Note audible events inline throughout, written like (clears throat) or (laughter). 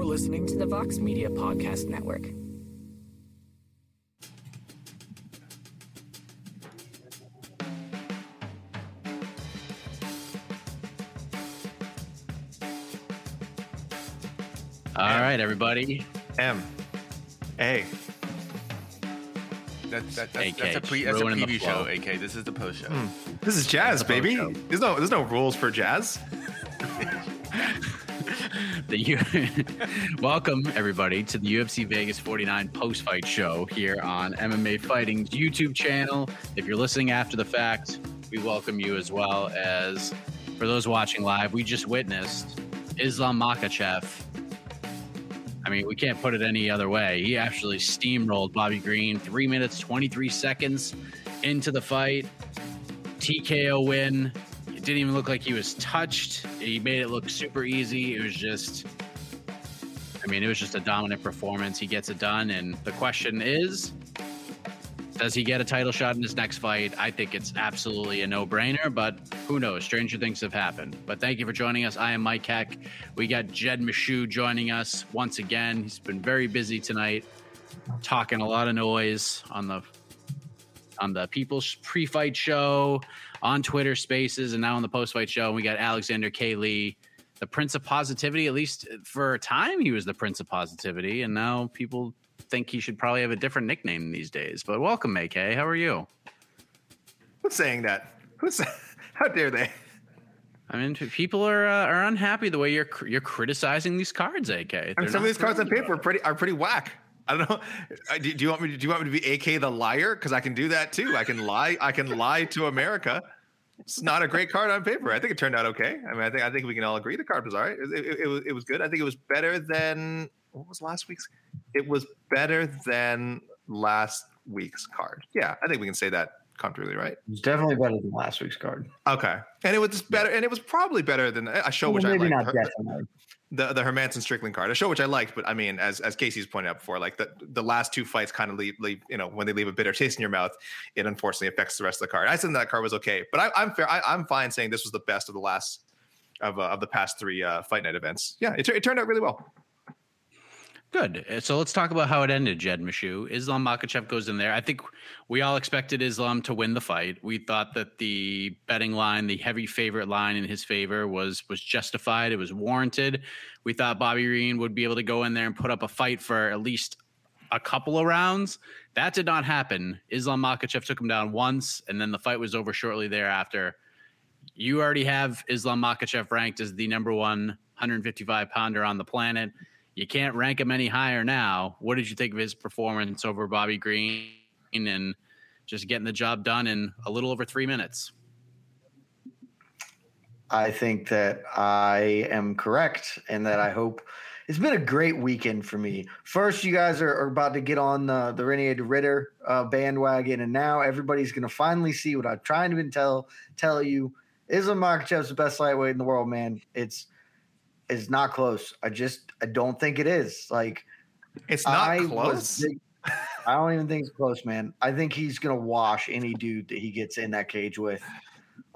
You're listening to the Vox Media Podcast Network. All right, everybody. M. A. That, that, that's, AK, that's a pre. That's a ruining preview show. flow. AK. This is the post show. Hmm. This is jazz, the baby. show. There's no there's no rules for jazz. (laughs) The U- (laughs) Welcome everybody to the UFC Vegas 49 post-fight show here on MMA Fighting's YouTube channel. If you're listening after the fact, we welcome you as well as for those watching live. We just witnessed Islam Makhachev. I mean, we can't put it any other way. He actually steamrolled Bobby Green, three minutes 23 seconds into the fight. TKO win. It didn't even look like he was touched. He made it look super easy. It was just, I mean, it was just a dominant performance. He gets it done. And the question is, does he get a title shot in his next fight? I think it's absolutely a no brainer, but who knows? Stranger things have happened. But thank you for joining us. I am Mike Heck. We got Jed Meshew joining us once again. He's been very busy tonight, talking a lot of noise on the on the People's Pre-Fight Show, on Twitter Spaces, and now on the Post-Fight Show. And we got Alexander K. Lee, the Prince of Positivity. At least for a time, he was the Prince of Positivity, and now people think he should probably have a different nickname these days. But welcome, AK. How are you? Who's saying that? Who's (laughs) how dare they? I mean, people are uh, are unhappy the way you're you're criticizing these cards, AK. They're some of these cards on paper are pretty are pretty whack. I don't know. (laughs) Do, you want me to do you want me to be AK the liar? Because I can do that too. I can lie. I can lie to America. It's not a great card on paper. I think it turned out okay. I mean, I think I think we can all agree the card was all right. It, it, it was it was good. I think it was better than what was last week's. It was better than last week's card. Yeah, I think we can say that comfortably, right? It's definitely better than last week's card. Okay, and it was better, and it was probably better than a show which I maybe liked. not definitely. The the Hermansson Strickland card, a show which I liked, but I mean, as as Casey's pointed out before, like the the last two fights kind of leave, leave you know when they leave a bitter taste in your mouth, it unfortunately affects the rest of the card. I said that card was okay, but I, I'm fair. I, I'm fine saying this was the best of the last of uh, of the past three uh, fight night events. Yeah, it, it turned out really well. Good. Uh, So let's talk about how it ended, Jed Meshew. Islam Makhachev goes in there. I think we all expected Islam to win the fight. We thought that the betting line, the heavy favorite line in his favor was was justified. It was warranted. We thought Bobby Green would be able to go in there and put up a fight for at least a couple of rounds. That did not happen. Islam Makhachev took him down once, and then the fight was over shortly thereafter. You already have Islam Makhachev ranked as the number one 155 pounder on the planet. You can't rank him any higher now. What did you think of his performance over Bobby Green and just getting the job done in a little over three minutes? I think that I am correct and that I hope it's been a great weekend for me. First, you guys are, are about to get on the the Reinier de Ridder uh, bandwagon, and now everybody's going to finally see what I'm trying to tell tell you. Islam Makhachev's the best lightweight in the world, man. It's it's not close. I just I don't think it is. Like It's not I close. big- I don't even think it's close, man. I think he's gonna wash any dude that he gets in that cage with.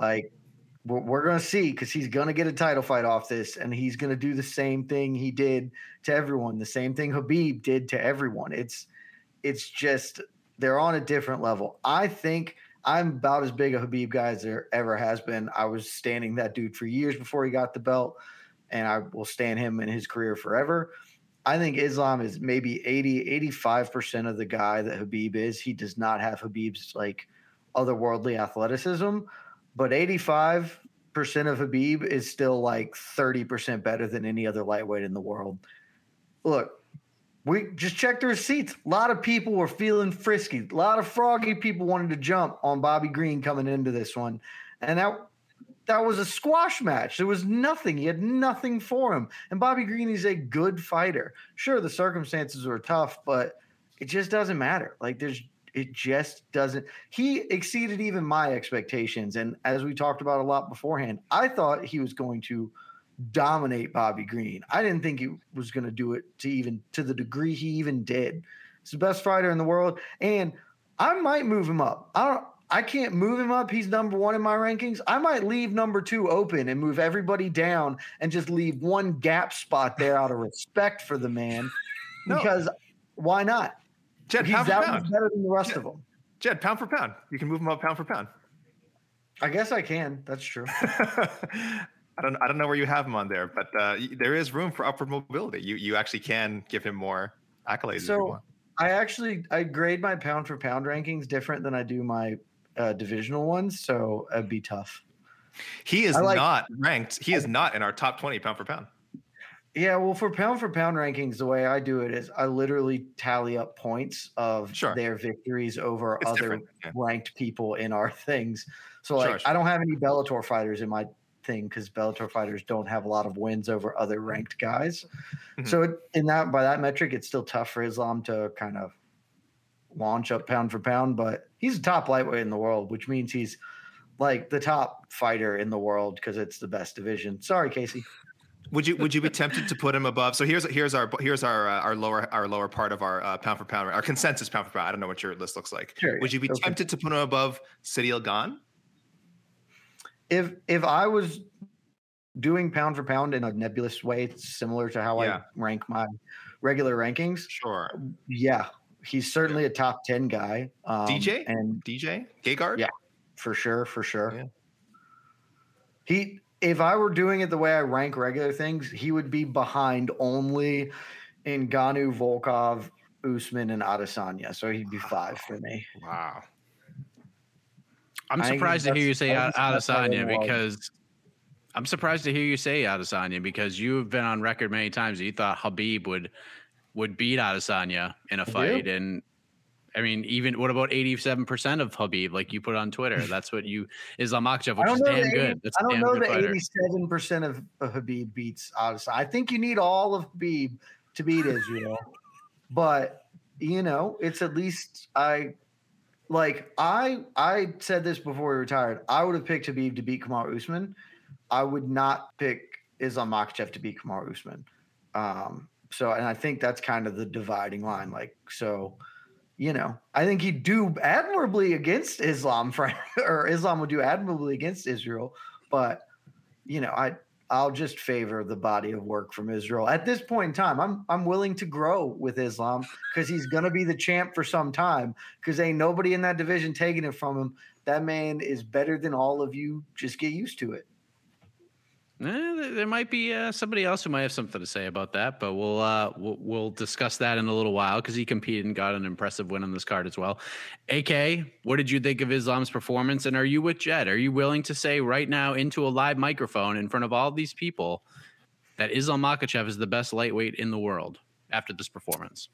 Like we're, we're gonna see because he's gonna get a title fight off this, and he's gonna do the same thing he did to everyone, the same thing Khabib did to everyone. It's it's just they're on a different level. I think I'm about as big a Khabib guy as there ever has been. I was standing that dude for years before he got the belt, and I will stand him in his career forever. I think Islam is maybe 80, 85% of the guy that Khabib is. He does not have Khabib's like otherworldly athleticism, but 85% of Khabib is still like 30% better than any other lightweight in the world. Look, we just checked the receipts. A lot of people were feeling frisky. A lot of froggy people wanted to jump on Bobby Green coming into this one. And that that was a squash match. There was nothing. He had nothing for him. And Bobby Green is a good fighter. Sure, the circumstances were tough, but it just doesn't matter. Like there's it just doesn't. He exceeded even my expectations. And as we talked about a lot beforehand, I thought he was going to dominate Bobby Green. I didn't think he was going to do it to even to the degree he even did. He's the best fighter in the world, and I might move him up. I don't. I can't move him up. He's number one in my rankings. I might leave number two open and move everybody down and just leave one gap spot there out of respect for the man. (laughs) No. Because why not? Jed, He's pound for that pound. better than the rest of them. Jed, pound for pound. You can move him up pound for pound. I guess I can. That's true. (laughs) I don't I don't know where you have him on there, but uh, there is room for upward mobility. You you actually can give him more accolades. if you So want. I actually I grade my pound for pound rankings different than I do my uh, divisional ones, so it'd be tough. he is like- not ranked. He is not in our top twenty pound for pound. Yeah, well, for pound for pound rankings, the way I do it is I literally tally up points of Sure. their victories over It's other yeah. ranked people in our (laughs) things. So, like, Sure, sure. I don't have any Bellator fighters in my thing because Bellator fighters don't have a lot of wins over other ranked guys. Mhm. So, it, in that by that metric, it's still tough for Islam to kind of launch up pound for pound. But he's a top lightweight in the world, which means he's like the top fighter in the world because it's the best division. Sorry, Casey. Would you would you be tempted to put him above? So here's here's our here's our uh, our lower our lower part of our uh, pound for pound our consensus pound for pound. I don't know what your list looks like. Sure, would you be okay. tempted to put him above Ciryl Gane? if if I was doing pound for pound in a nebulous way, similar to how Yeah. I rank my regular rankings, Sure. yeah, he's certainly a top ten guy. Um, DJ? and DJ Gagard. Yeah. for sure, for sure. Yeah. He, if I were doing it the way I rank regular things, he would be behind only Ngannou, Volkov, Usman, and Adesanya. So he'd be five for me. Wow. I'm surprised to hear you say I think that's how Adesanya because I'm surprised to hear you say Adesanya because you've been on record many times that you thought Khabib would would beat Adesanya in a fight, and I mean, even what about 87 percent of Khabib, like you put on Twitter? That's what you Islam Makhachev, which is damn good. That's I don't know that fighter. eighty-seven percent of of Khabib beats Adesanya. I think you need all of Khabib to beat Israel, (laughs) but you know, it's at least I like I I said this before we retired. I would have picked Khabib to beat Kamaru Usman. I would not pick Islam Makhachev to beat Kamaru Usman. Um, so, and I think that's kind of the dividing line. Like, so you know, I think he'd do admirably against Islam, (laughs) for, or Islam would do admirably against Israel. But you know, I I'll just favor the body of work from Israel at this point in time. I'm I'm willing to grow with Islam because he's gonna be the champ for some time. Because ain't nobody in that division taking it from him. That man is better than all of you. Just get used to it. Eh, there- might be uh, somebody else who might have something to say about that, but we'll uh, we'll, we'll discuss that in a little while because he competed and got an impressive win on this card as well. AK, what did you think of Islam's performance? And are you with Jed? Are you willing to say right now into a live microphone in front of all these people that Islam Makhachev is the best lightweight in the world after this performance?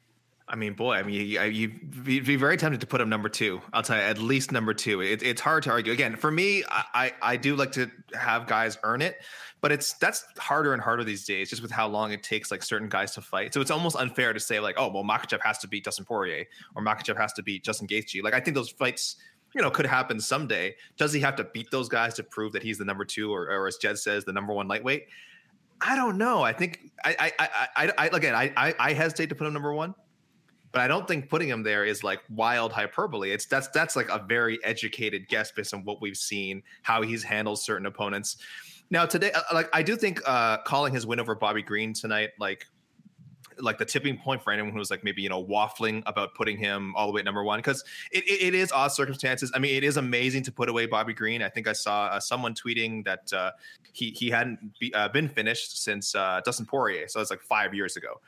I mean, boy, I mean, you, you'd be, very tempted to put him number two. I'll tell you, at least number two. It, it's hard to argue. Again, for me, I, I, do like to have guys earn it, but it's that's harder and harder these days, just with how long it takes like certain guys to fight. So it's almost unfair to say like, oh, well, Makhachev has to beat Dustin Poirier or Makhachev has to beat Justin Gaethje. Like, I think those fights, you know, could happen someday. Does he have to beat those guys to prove that he's the number two, or, or as Jed says, the number one lightweight? I don't know. I think I I I, I, I again I, I I hesitate to put him number one but I don't think putting him there is like wild hyperbole. It's that's that's like a very educated guess based on what we've seen, how he's handled certain opponents. Now today, uh, like I do think uh, calling his win over Bobby Green tonight, like like the tipping point for anyone who's like maybe you know waffling about putting him all the way at number one because it, it, it is odd circumstances. I mean, it is amazing to put away Bobby Green. I think I saw uh, someone tweeting that uh, he he hadn't be, uh, been finished since uh, Dustin Poirier, so it's like five years ago.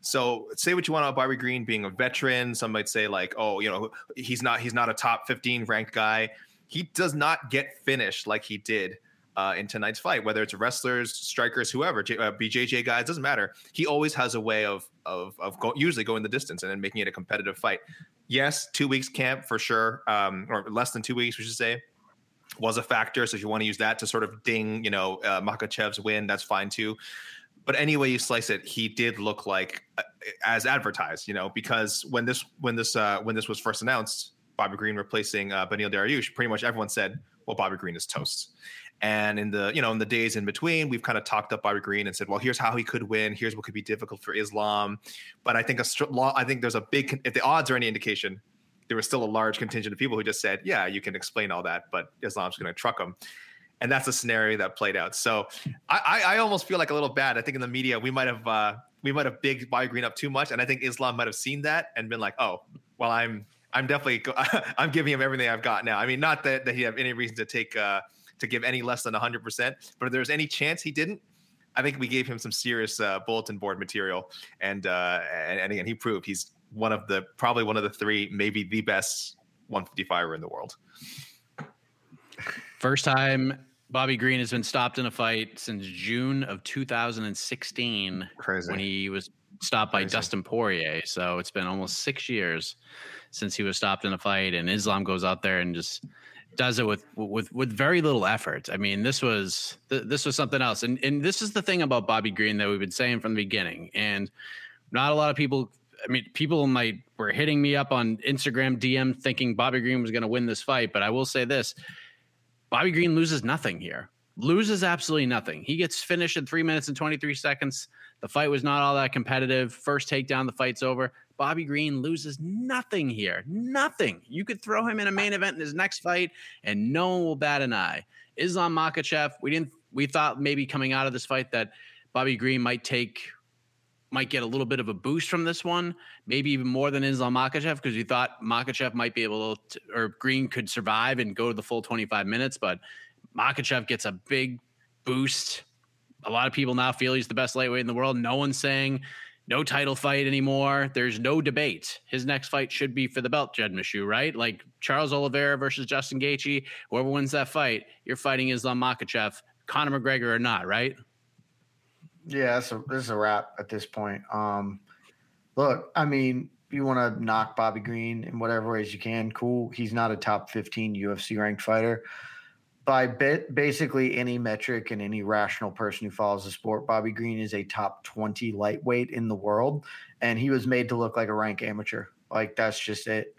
So say what you want about Bobby Green being a veteran. Some might say like, oh, you know, he's not he's not a top 15 ranked guy. He does not get finished like he did uh, in tonight's fight. Whether it's wrestlers, strikers, whoever, J- uh, BJJ guys, doesn't matter. He always has a way of of of go- usually going the distance and then making it a competitive fight. Yes, two weeks camp for sure, um, or less than two weeks, we should say was a factor. So if you want to use that to sort of ding, you know, uh, Makhachev's win, that's fine too but any way you slice it, he did look like uh, as advertised, you know, because when this when this uh, when this was first announced, Bobby Green replacing uh, Beneil Dariush, pretty much everyone said, "Well, Bobby Green is toast." And in the you know in the days in between, we've kind of talked up Bobby Green and said, "Well, here's how he could win. Here's what could be difficult for Islam." But I think a I think there's a big if the odds are any indication, there was still a large contingent of people who just said, "Yeah, you can explain all that, but Islam's going to truck him." And that's a scenario that played out. So I, I, almost feel like a little bad. I think in the media we might have uh, we might have bigged Bobby Green up too much, and I think Islam might have seen that and been like, oh, well, I'm I'm definitely (laughs) I'm giving him everything I've got now. I mean, not that that he have any reason to take uh, to give any less than 100, percent but if there's any chance he didn't. I think we gave him some serious uh, bulletin board material, and, uh, and and again, he proved he's one of the probably one of the three, maybe the best 155er in the world. First time Bobby Green has been stopped in a fight since June of 2016 Crazy. when he was stopped by Crazy. Dustin Poirier. So it's been almost six years since he was stopped in a fight, and Islam goes out there and just does it with with with very little effort. I mean, this was this was something else, and and this is the thing about Bobby Green that we've been saying from the beginning, and not a lot of people. I mean, people might were hitting me up on Instagram DM thinking Bobby Green was going to win this fight, but I will say this Bobby Green loses nothing here. Loses absolutely nothing. He gets finished in three minutes and 23 seconds. The fight was not all that competitive. First takedown, the fight's over. Bobby Green loses nothing here. Nothing. You could throw him in a main event in his next fight, and no one will bat an eye. Islam Makhachev, we didn't. We thought maybe coming out of this fight that Bobby Green might take might get a little bit of a boost from this one, maybe even more than Islam Makhachev, because we thought Makhachev might be able to, or Green could survive and go to the full 25 minutes, but Makhachev gets a big boost. A lot of people now feel he's the best lightweight in the world. No one's saying no title fight anymore. There's no debate. His next fight should be for the belt, Jed Meshew, right? Like Charles Oliveira versus Justin Gaethje. Whoever wins that fight, you're fighting Islam Makhachev, Conor McGregor or not, right? Yeah, so this is a wrap at this point. Um, look, I mean, you want to knock Bobby Green in whatever ways you can. Cool. He's not a top 15 UFC ranked fighter. By bit, basically any metric and any rational person who follows the sport, Bobby Green is a top 20 lightweight in the world. And he was made to look like a rank amateur. Like, that's just it.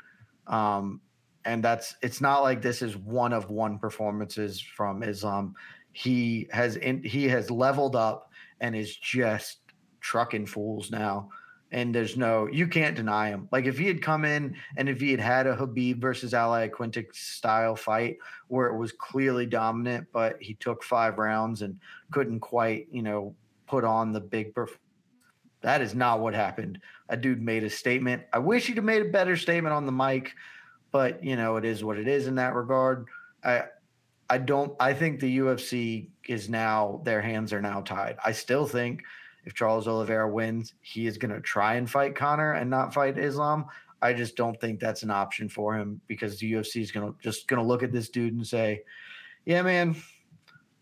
Um, and that's it's not like this is one of one performances from Islam. He has in, he has leveled up and is just trucking fools now. And there's no, you can't deny him. Like if he had come in and if he had had a Khabib versus Al Iaquinta style fight where it was clearly dominant, but he took five rounds and couldn't quite, you know, put on the big. Perf- that is not what happened. A dude made a statement. I wish he'd have made a better statement on the mic, but you know, it is what it is in that regard. I I don't. I think the UFC is now their hands are now tied. I still think if Charles Oliveira wins, he is going to try and fight Conor and not fight Islam. I just don't think that's an option for him because the UFC is going to just going to look at this dude and say, "Yeah, man,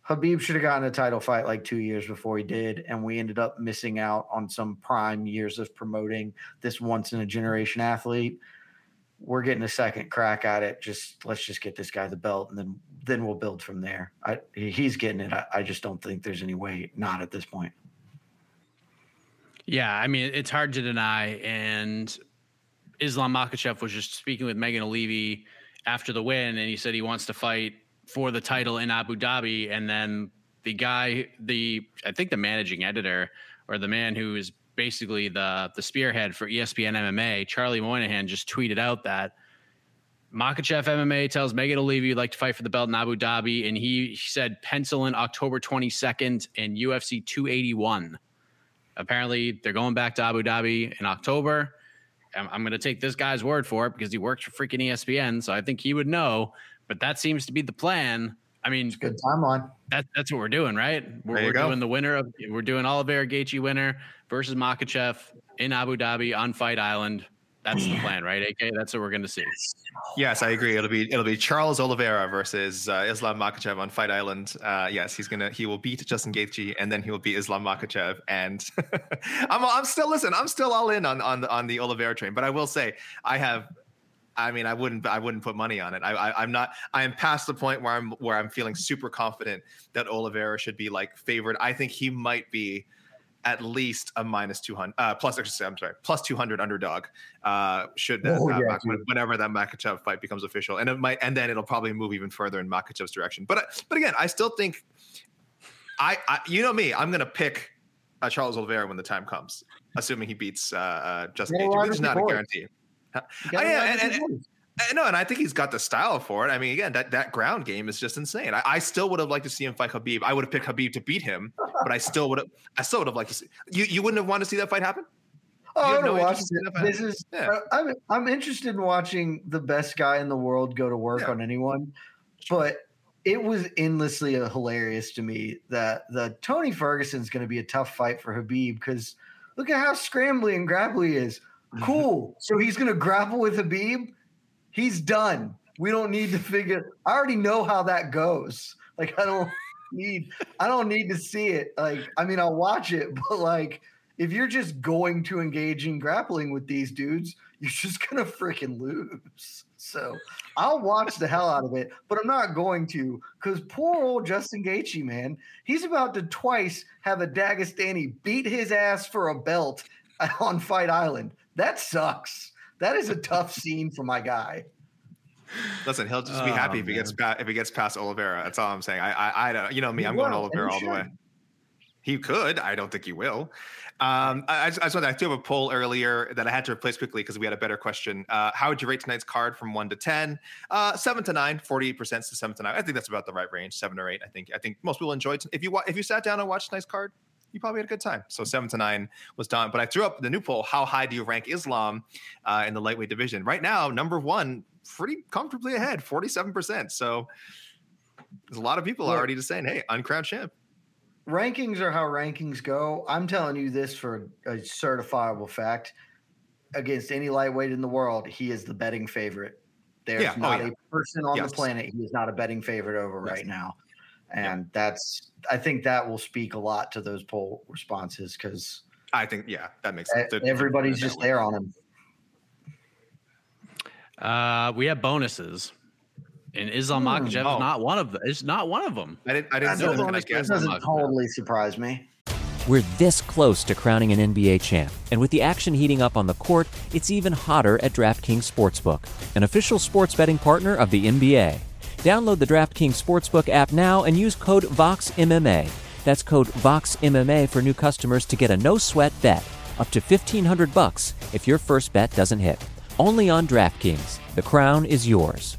Khabib should have gotten a title fight like two years before he did, and we ended up missing out on some prime years of promoting this once in a generation athlete. We're getting a second crack at it. Just let's just get this guy the belt, and then then we'll build from there. I, he's getting it. I, I just don't think there's any way not at this point. Yeah, I mean it's hard to deny. And Islam Makhachev was just speaking with Megan Olivi after the win, and he said he wants to fight for the title in Abu Dhabi, and then the guy, the I think the managing editor or the man who is basically the the spearhead for ESPN MMA, Charlie Moynihan, just tweeted out that Makhachev MMA tells Megan to leave. you'd like to fight for the belt in Abu Dhabi, and he said pencil in October 22nd in UFC 281. Apparently, they're going back to Abu Dhabi in October. I'm, I'm going to take this guy's word for it because he works for freaking ESPN, so I think he would know but that seems to be the plan. I mean, it's good timeline. That, that's what we're doing, right? We're, we're doing the winner of we're doing Oliveira Gaethje winner versus Makhachev in Abu Dhabi on Fight Island. That's the plan, right? AK, that's what we're going to see. Yes, I agree. It'll be it'll be Charles Oliveira versus uh, Islam Makhachev on Fight Island. Uh, yes, he's gonna he will beat Justin Gaethje and then he will beat Islam Makhachev. And (laughs) I'm I'm still listen. I'm still all in on on the, on the Oliveira train. But I will say I have I mean, I wouldn't, I wouldn't put money on it. I, I, am not, I am past the point where I'm, where I'm feeling super confident that Oliveira should be like favored. I think he might be at least a minus 200, uh, plus, I'm sorry, plus 200 underdog. Uh, should that, oh, uh, yeah, whenever that Makhachev fight becomes official, and it might, and then it'll probably move even further in Makhachev's direction. But, but again, I still think, I, I you know me, I'm gonna pick uh, Charles Oliveira when the time comes, assuming he beats uh, uh, Justin Gaethje, which is not a guarantee. Oh, yeah, and, and, and, no, and I think he's got the style for it. I mean, again, that, that ground game is just insane. I, I still would have liked to see him fight Khabib. I would have picked Khabib to beat him, (laughs) but I still would have. I still would have liked to see. You you wouldn't have wanted to see that fight happen. Oh, I no watch This is. Yeah. Uh, I'm I'm interested in watching the best guy in the world go to work yeah. on anyone, but it was endlessly hilarious to me that the Tony Ferguson's going to be a tough fight for Khabib because look at how scrambly and grapply he is. (laughs) Cool. so he's going to grapple with Khabib. He's done. We don't need to figure. I already know how that goes. Like I don't (laughs) need. I don't need to see it. Like I mean, I'll watch it, (laughs) but like if you're just going to engage in grappling with these dudes, you're just (laughs) gonna freaking lose. So I'll watch the hell out of it, but I'm not going to because poor old Justin Gaethje, man, he's about to twice have a Dagestani beat his ass for a belt on Fight Island. That sucks. That is a tough scene for my guy. Listen, he'll just be happy oh, if he gets past, if he gets past Oliveira. That's all I'm saying. I I, I don't. You know me. He I'm will, going Oliveira all the way. He could. I don't think he will. Um, I, I just, I just I do have a poll earlier that I had to replace quickly because we had a better question. Uh, how would you rate tonight's card from one to ten? Uh, seven to nine, 48% to seven to nine. I think that's about the right range, seven or eight. I think I think most people enjoyed. If you if you sat down and watched tonight's card, you probably had a good time. So seven to nine was done. But I threw up the new poll. How high do you rank Islam uh, in the lightweight division? Right now, number one, pretty comfortably ahead, 47%. So there's a lot of people already just saying, hey, uncrowned champ. Rankings are how rankings go. I'm telling you this for a certifiable fact. Against any lightweight in the world, he is the betting favorite. There's yeah. Oh, not oh, yeah. a person on yes. the planet he is not a betting favorite over yes. right now and yeah. that's I think that will speak a lot to those poll responses because I think yeah that makes sense. Everybody's just there on him. Uh, we have bonuses, and Islam. Makhachev oh. is not one of them. It's not one of them. I didn't. I didn't know that. Doesn't totally surprise me. We're this close to crowning an NBA champ, and with the action heating up on the court, it's even hotter at DraftKings Sportsbook, an official sports betting partner of the NBA. Download the DraftKings Sportsbook app now and use code VOXMMA. That's code VOXMMA for new customers to get a no sweat bet up to 1500 bucks if your first bet doesn't hit. Only on DraftKings. The crown is yours.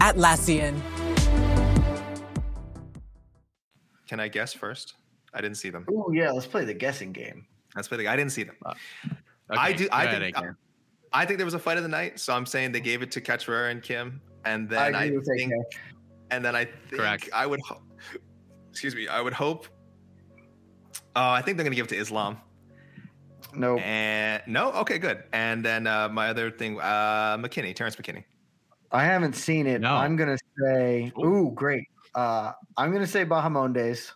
Atlassian. Can I guess first? I didn't see them. Oh yeah, let's play the guessing game. That's pretty. I didn't see them. Okay, I do. I think. AK. I think there was a fight of the night, so I'm saying they gave it to Cachoeira and Kim, and then I I, with think, AK. and then I think Correct. I would. Ho- excuse me. I would hope. Oh, I think they're gonna give it to Islam. No, And no, okay, good. And then uh, my other thing, uh, McKinney, Terrence McKinney. I haven't seen it. No. I'm gonna say, ooh, great. Uh, I'm gonna say Bahamondes,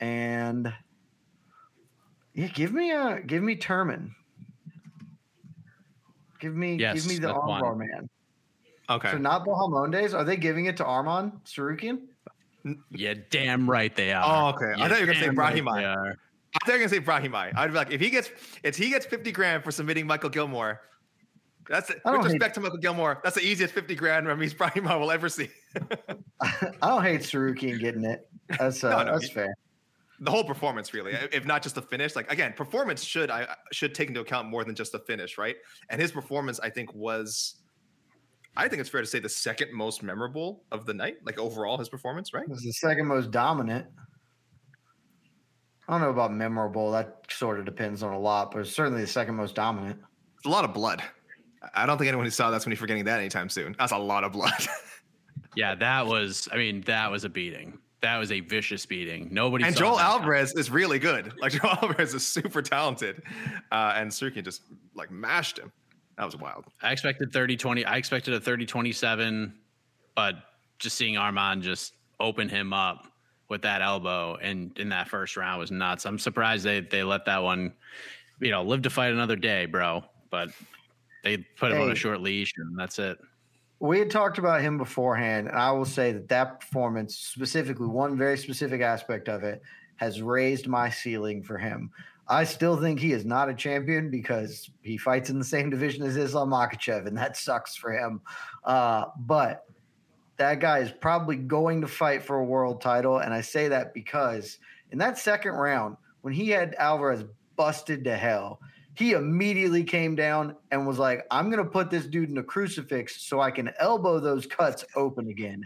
and yeah, give me a give me Terman. Give me Yes, give me the that's armbar man. Okay. So not Bahamondes. Are they giving it to Armand Tsarukyan? Yeah, damn right they Oh, are. okay. I Yeah, thought you were gonna say damn right Brahimaj. they are. I thought you were gonna say Brahimaj. I'd be like, if he gets, if he gets fifty grand for submitting Michael Gillmore, that's it. I With hate- respect to Michael Gillmore, that's the easiest fifty grand Ramiz Brahimaj will ever see. (laughs) (laughs) I don't hate Tsarukyan getting it. That's uh, No, no, that's he- fair. the whole performance, really, if not just the finish. Like again, performance should I should take into account more than just the finish, right? And his performance, I think, was. I think it's fair to say the second most memorable of the night, like overall his performance, right? It was the second most dominant. I don't know about memorable. That sort of depends on a lot, but it's certainly the second most dominant. It's a lot of blood. I don't think anyone who saw that's going to be forgetting that anytime soon. That's a lot of blood. (laughs) Yeah, that was. I mean, that was a beating. That was a vicious beating. Nobody. and Joel. Alvarez is really good. Like (laughs) Joel Alvarez is super talented, uh, and Sirkin just like mashed him. That was wild. I expected 30 20. I expected a 30 27, but just seeing Armand just open him up with that elbow and in that first round was nuts. I'm surprised they they let that one, you know, live to fight another day, bro. But they put him on a short leash and that's it. We had talked about him beforehand, and I will say that that performance, specifically one very specific aspect of it, has raised my ceiling for him. I still think he is not a champion because he fights in the same division as Islam Makhachev, and that sucks for him. Uh, but that guy is probably going to fight for a world title, and I say that because in that second round, when he had Alvarez busted to hell, he immediately came down and was like, I'm going to put this dude in a crucifix so I can elbow those cuts open again.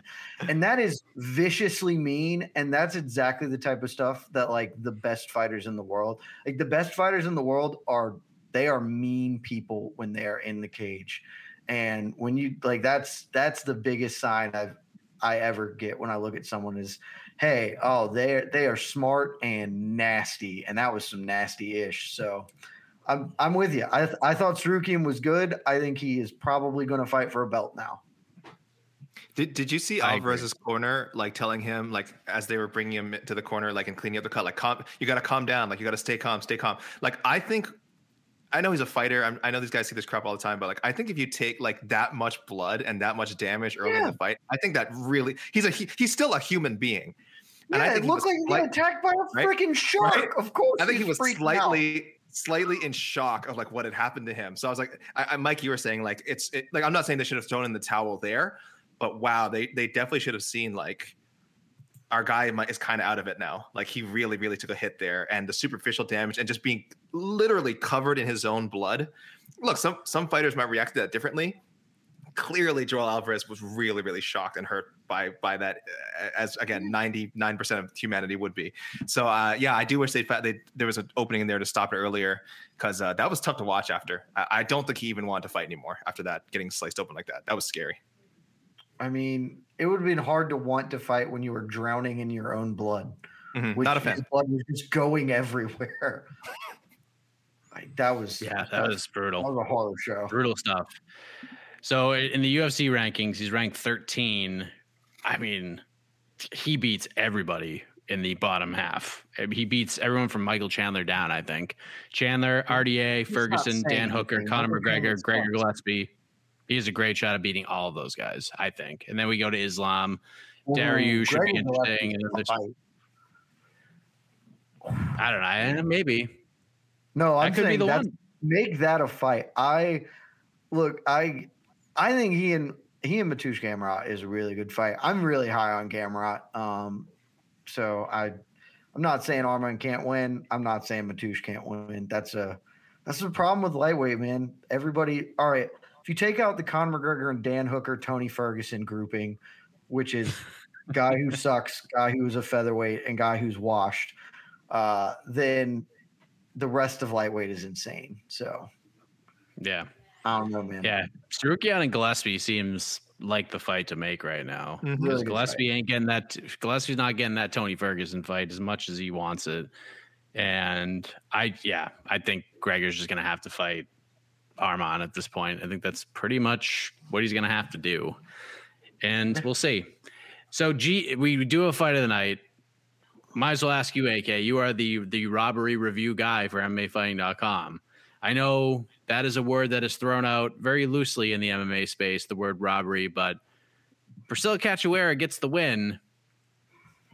And that is viciously mean. And that's exactly the type of stuff that, like, the best fighters in the world, like, the best fighters in the world are, they are mean people when they're in the cage. And when you, like, that's, that's the biggest sign I've, I ever get when I look at someone is, hey, oh, they're, they are smart and nasty. And that was some nasty ish. So, I'm I'm with you. I th- I thought Tsarukyan was good. I think he is probably going to fight for a belt now. Did Did you see I agree. Alvarez's corner like telling him like as they were bringing him to the corner like and cleaning up the cut like calm you got to calm down like you got to stay calm stay calm like I think I know he's a fighter I'm, I know these guys see this crap all the time but like I think if you take like that much blood and that much damage early in the fight I think that really he's a he, he's still a human being and I Yeah, think it he looked like he got attacked by a right? freaking shark. Right? Of course, I think he was slightly out. Slightly in shock of like what had happened to him. So I was like, I, I Mike, you were saying like it's it, like I'm not saying they should have thrown in the towel there, but wow, they they definitely should have seen like our guy is kind of out of it now. Like he really, really took a hit there, and the superficial damage and just being literally covered in his own blood. Look, some some fighters might react to that differently. Clearly, Joel Alvarez was really, really shocked and hurt by by that, uh, as again, ninety nine percent of humanity would be. So, uh, yeah, I do wish they, they there was an opening in there to stop it earlier because uh, that was tough to watch. After I, I don't think he even wanted to fight anymore after that, getting sliced open like that. That was scary. I mean, it would have been hard to want to fight when you were drowning in your own blood. Mm-hmm. Not a fan. Blood was just going (laughs) everywhere. like, that was yeah, that, that was brutal. That was a horror show. Brutal stuff. So in the UFC rankings, he's ranked 13. I mean, he beats everybody in the bottom half. He beats everyone from Michael Chandler down. I think Chandler, RDA, he's Ferguson, Dan Hooker, Conor McGregor, Gregor Gillespie he has a great shot at beating all of those guys, I think. And then we go to Islam. Mm, Dariush should be interesting. And I don't know. Eh, maybe. No, I'm saying one. make that a fight. I look. I I think he and he and Mateusz Gamrot is a really good fight. I'm really high on Gamrot. Um, so I I'm not saying Arman can't win. I'm not saying Mateusz can't win. That's a that's the problem with lightweight, man. Everybody. All right if you take out the Conor McGregor and Dan Hooker, Tony Ferguson grouping, which is (laughs) guy who sucks, guy who's a featherweight, and guy who's washed, uh, then the rest of lightweight is insane. So, yeah, I don't know, man. Yeah, Tsarukyan and Gillespie seems like the fight to make right now. Mm-hmm. Really Gillespie ain't getting that. Gillespie's not getting that Tony Ferguson fight as much as he wants it. And I, yeah, I think Gregor's just gonna have to fight Arman at this point. I think that's pretty much what he's going to have to do, and we'll see. So, G, we do a fight of the night. Might as well ask you, AK. You are the the robbery review guy for MMAfighting.com. I know that is a word that is thrown out very loosely in the MMA space, the word robbery, but Priscilla Cachoeira gets the win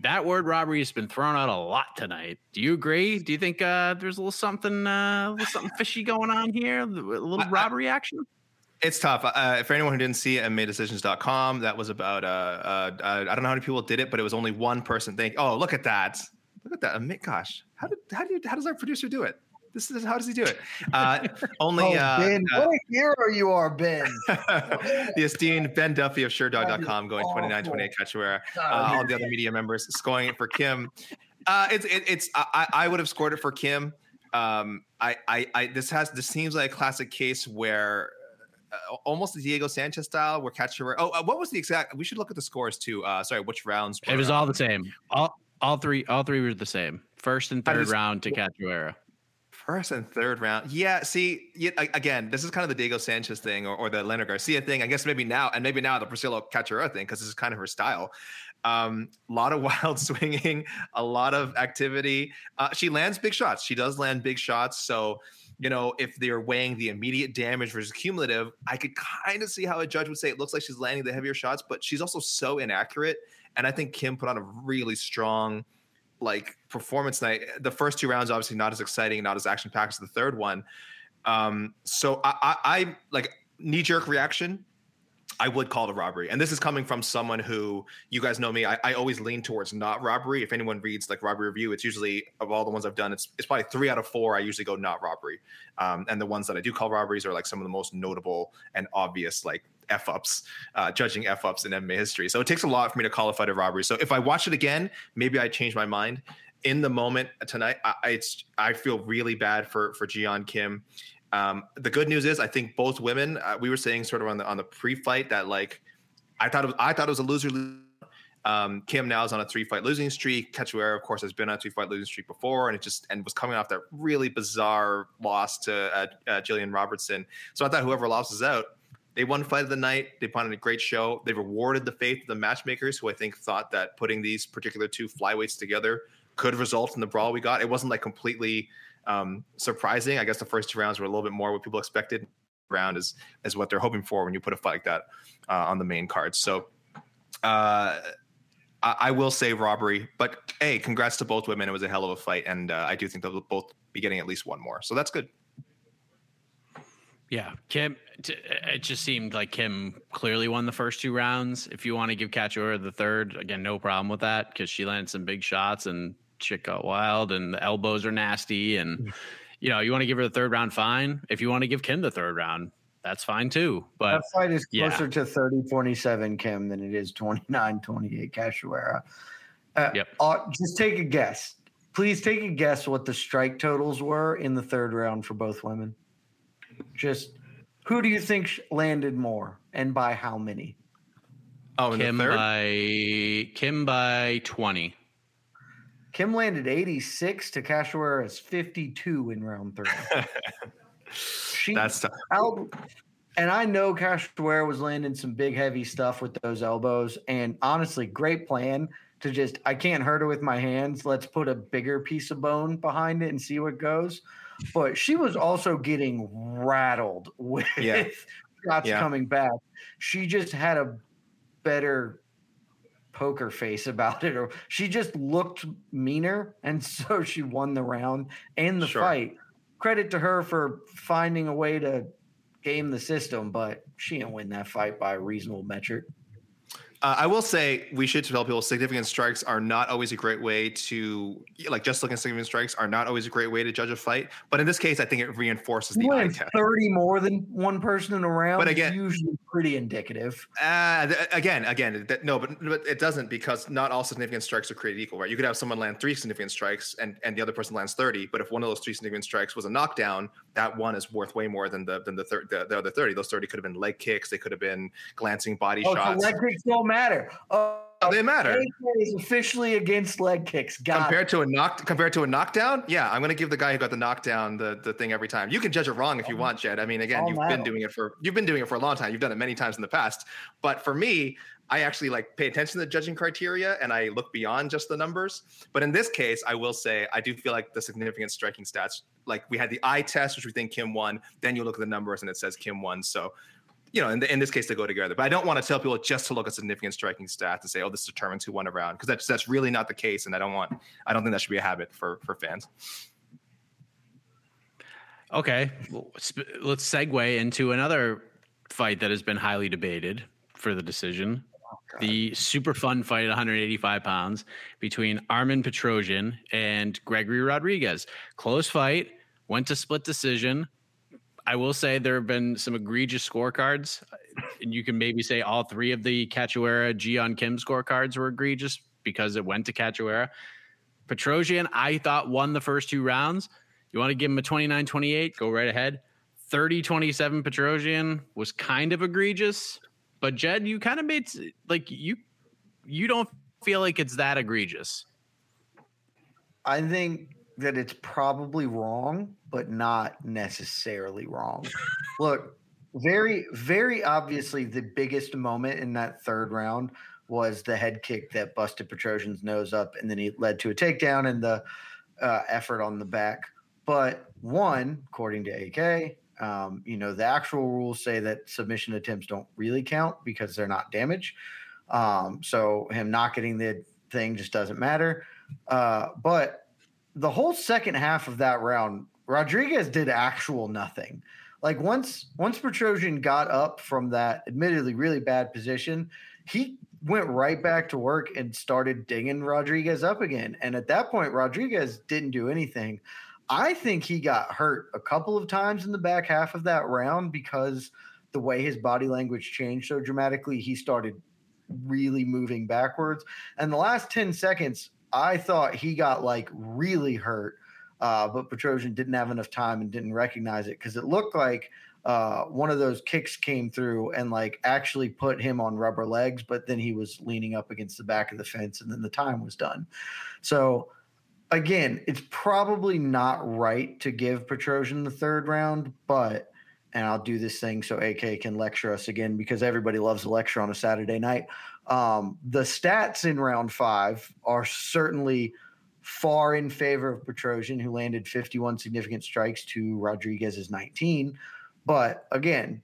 that word robbery has been thrown out a lot tonight. Do you agree? Do you think uh, there's a little something, uh, a little something fishy going on here? A little robbery action? It's tough. Uh, for anyone who didn't see it, MMADecisions.com, that was about, uh, uh, uh, I don't know how many people did it, but it was only one person think, oh, look at that. Look at that. Gosh, how, did, how, do you, how does our producer do it? This is how does he do it? Uh, (laughs) only oh, uh, Ben, uh, what a hero you are, Ben. (laughs) the esteemed Ben Duffy of Sherdog.com going 29 28 Cachoeira. Uh, all the other media members scoring it for Kim. Uh, it's it, it's I, I would have scored it for Kim. Um, I, I I this has this seems like a classic case where uh, almost the Diego Sanchez style, where Cachoeira. Oh, uh, what was the exact? We should look at the scores too. Uh, sorry, which rounds? It was all the same. All all three all three were the same. First and third round to Cachoeira. First and third round. Yeah. See, again, this is kind of the Diego Sanchez thing or, or the Leonard Garcia thing. I guess maybe now, and maybe now the Priscilla Cachoeira thing, because this is kind of her style. A um, lot of (laughs) wild swinging, a lot of activity. Uh, she lands big shots. She does land big shots. So, you know, if they're weighing the immediate damage versus cumulative, I could kind of see how a judge would say it looks like she's landing the heavier shots, but she's also so inaccurate. And I think Kim put on a really strong – like performance night. The first two rounds obviously not as exciting, not as action packed as the third one. Um, so I, I, I like knee jerk reaction. I would call it a robbery, and this is coming from someone who you guys know me. I, I, always lean towards not robbery. If anyone reads like robbery review, it's usually of all the ones I've done, it's it's probably three out of four. I usually go not robbery, um, and the ones that I do call robberies are like some of the most notable and obvious like f ups, uh, judging f ups in MMA history. So it takes a lot for me to call a fight a robbery. So if I watch it again, maybe I change my mind. In the moment tonight, I, it's I feel really bad for for Ji-yeon Kim. Um, the good news is, I think both women. Uh, we were saying sort of on the on the pre-fight that like I thought it was, I thought it was a loser. Um, Kim now is on a three-fight losing streak. Cachoeira, of course, has been on a three-fight losing streak before, and it just and was coming off that really bizarre loss to uh, uh, Jillian Robertson. So I thought whoever loses out they won fight of the night. They put on a great show. They rewarded the faith of the matchmakers, who I think thought that putting these particular two flyweights together could result in the brawl we got. It wasn't like completely um, surprising. I guess the first two rounds were a little bit more what people expected. Round is is what they're hoping for when you put a fight like that uh, on the main card. So. Uh, I, will say robbery, but hey, congrats to both women. It was a hell of a fight, and uh, I do think they'll both be getting at least one more. So that's good. Yeah, Kim. It just seemed like Kim clearly won the first two rounds. If you want to give Cachoeira the third, again, no problem with that because she landed some big shots and chick got wild and the elbows are nasty. And mm. you know, you want to give her the third round, fine. If you want to give Kim the third round, that's fine too. But that fight is closer yeah. to 30 27 Kim than it is 29 28 Cachoeira. Uh, yep. Uh, just take a guess. Please take a guess what the strike totals were in the third round for both women. Just who do you think landed more and by how many? Oh, Kim by Kim by 20. Kim landed 86 to Cachoeira's 52 in round three. (laughs) she, That's tough. Out, and I know Cachoeira was landing some big, heavy stuff with those elbows. And honestly, great plan to just, I can't hurt her with my hands. Let's put a bigger piece of bone behind it and see what goes but she was also getting rattled (laughs) with yeah. shots yeah. coming back. She just had a better poker face about it, or she just looked meaner, and so she won the round and the sure. fight. Credit to her for finding a way to game the system, but she didn't win that fight by a reasonable metric. Uh, I will say we should tell people significant strikes are not always a great way to like just looking at significant strikes are not always a great way to judge a fight. But in this case, I think it reinforces the test. Thirty more than one person in a round, but again, usually pretty indicative. Uh, th- again, again, th- no, but, but it doesn't because not all significant strikes are created equal, right? You could have someone land three significant strikes and and the other person lands thirty, but if one of those three significant strikes was a knockdown, that one is worth way more than the than the, thir- the, the other thirty. Those thirty could have been leg kicks, they could have been glancing body oh, shots. So leg kicks don't matter. Oh, they matter. Is officially against leg kicks. Got compared it. to a knock, compared to a knockdown, yeah, I'm going to give the guy who got the knockdown the the thing every time. You can judge it wrong if you oh, want, Jed. I mean, again, you've been doing it for you've been doing it for a long time. You've done it many times in the past. But for me, I actually like pay attention to the judging criteria and I look beyond just the numbers. But in this case, I will say I do feel like the significant striking stats, like we had the eye test, which we think Kim won. Then you look at the numbers and it says Kim won. So you know, in, the, in this case, they go together. But I don't want to tell people just to look at significant striking stats and say, "Oh, this determines who won a round," because that's that's really not the case, and I don't want, I don't think that should be a habit for for fans. Okay, let's segue into another fight that has been highly debated for the decision. Oh, the super fun fight at 185 pounds between Armin Petrosyan and Gregory Rodrigues. Close fight, went to split decision. I will say there have been some egregious scorecards, and you can maybe say all three of the Cachoeira Ji-yeon Kim scorecards were egregious because it went to Cachoeira. Petrosyan, I thought won the first two rounds. You want to give him a 29 28, go right ahead. 30 27 Petrosyan was kind of egregious, but Jed, you kind of made like you you don't feel like it's that egregious. I think that it's probably wrong, but not necessarily wrong. Look, very, very obviously, the biggest moment in that third round was the head kick that busted Petrosyan's nose up, and then he led to a takedown and the uh, effort on the back. But one, according to AK, um, you know, the actual rules say that submission attempts don't really count because they're not damage. Um, so him not getting the thing just doesn't matter. Uh, but the whole second half of that round, Rodrigues did actual nothing. Like once once Petrosyan got up from that admittedly really bad position, he went right back to work and started dinging Rodrigues up again. And at that point, Rodrigues didn't do anything. I think he got hurt a couple of times in the back half of that round because the way his body language changed so dramatically, he started really moving backwards. And the last 10 seconds, I thought he got like really hurt, uh, but Petrosyan didn't have enough time and didn't recognize it because it looked like uh, one of those kicks came through and like actually put him on rubber legs, but then he was leaning up against the back of the fence and then the time was done. So again, it's probably not right to give Petrosyan the third round, but and I'll do this thing so AK can lecture us again because everybody loves a lecture on a Saturday night. Um, the stats in round five are certainly far in favor of Petrosyan, who landed 51 significant strikes to Rodrigues's 19. But again,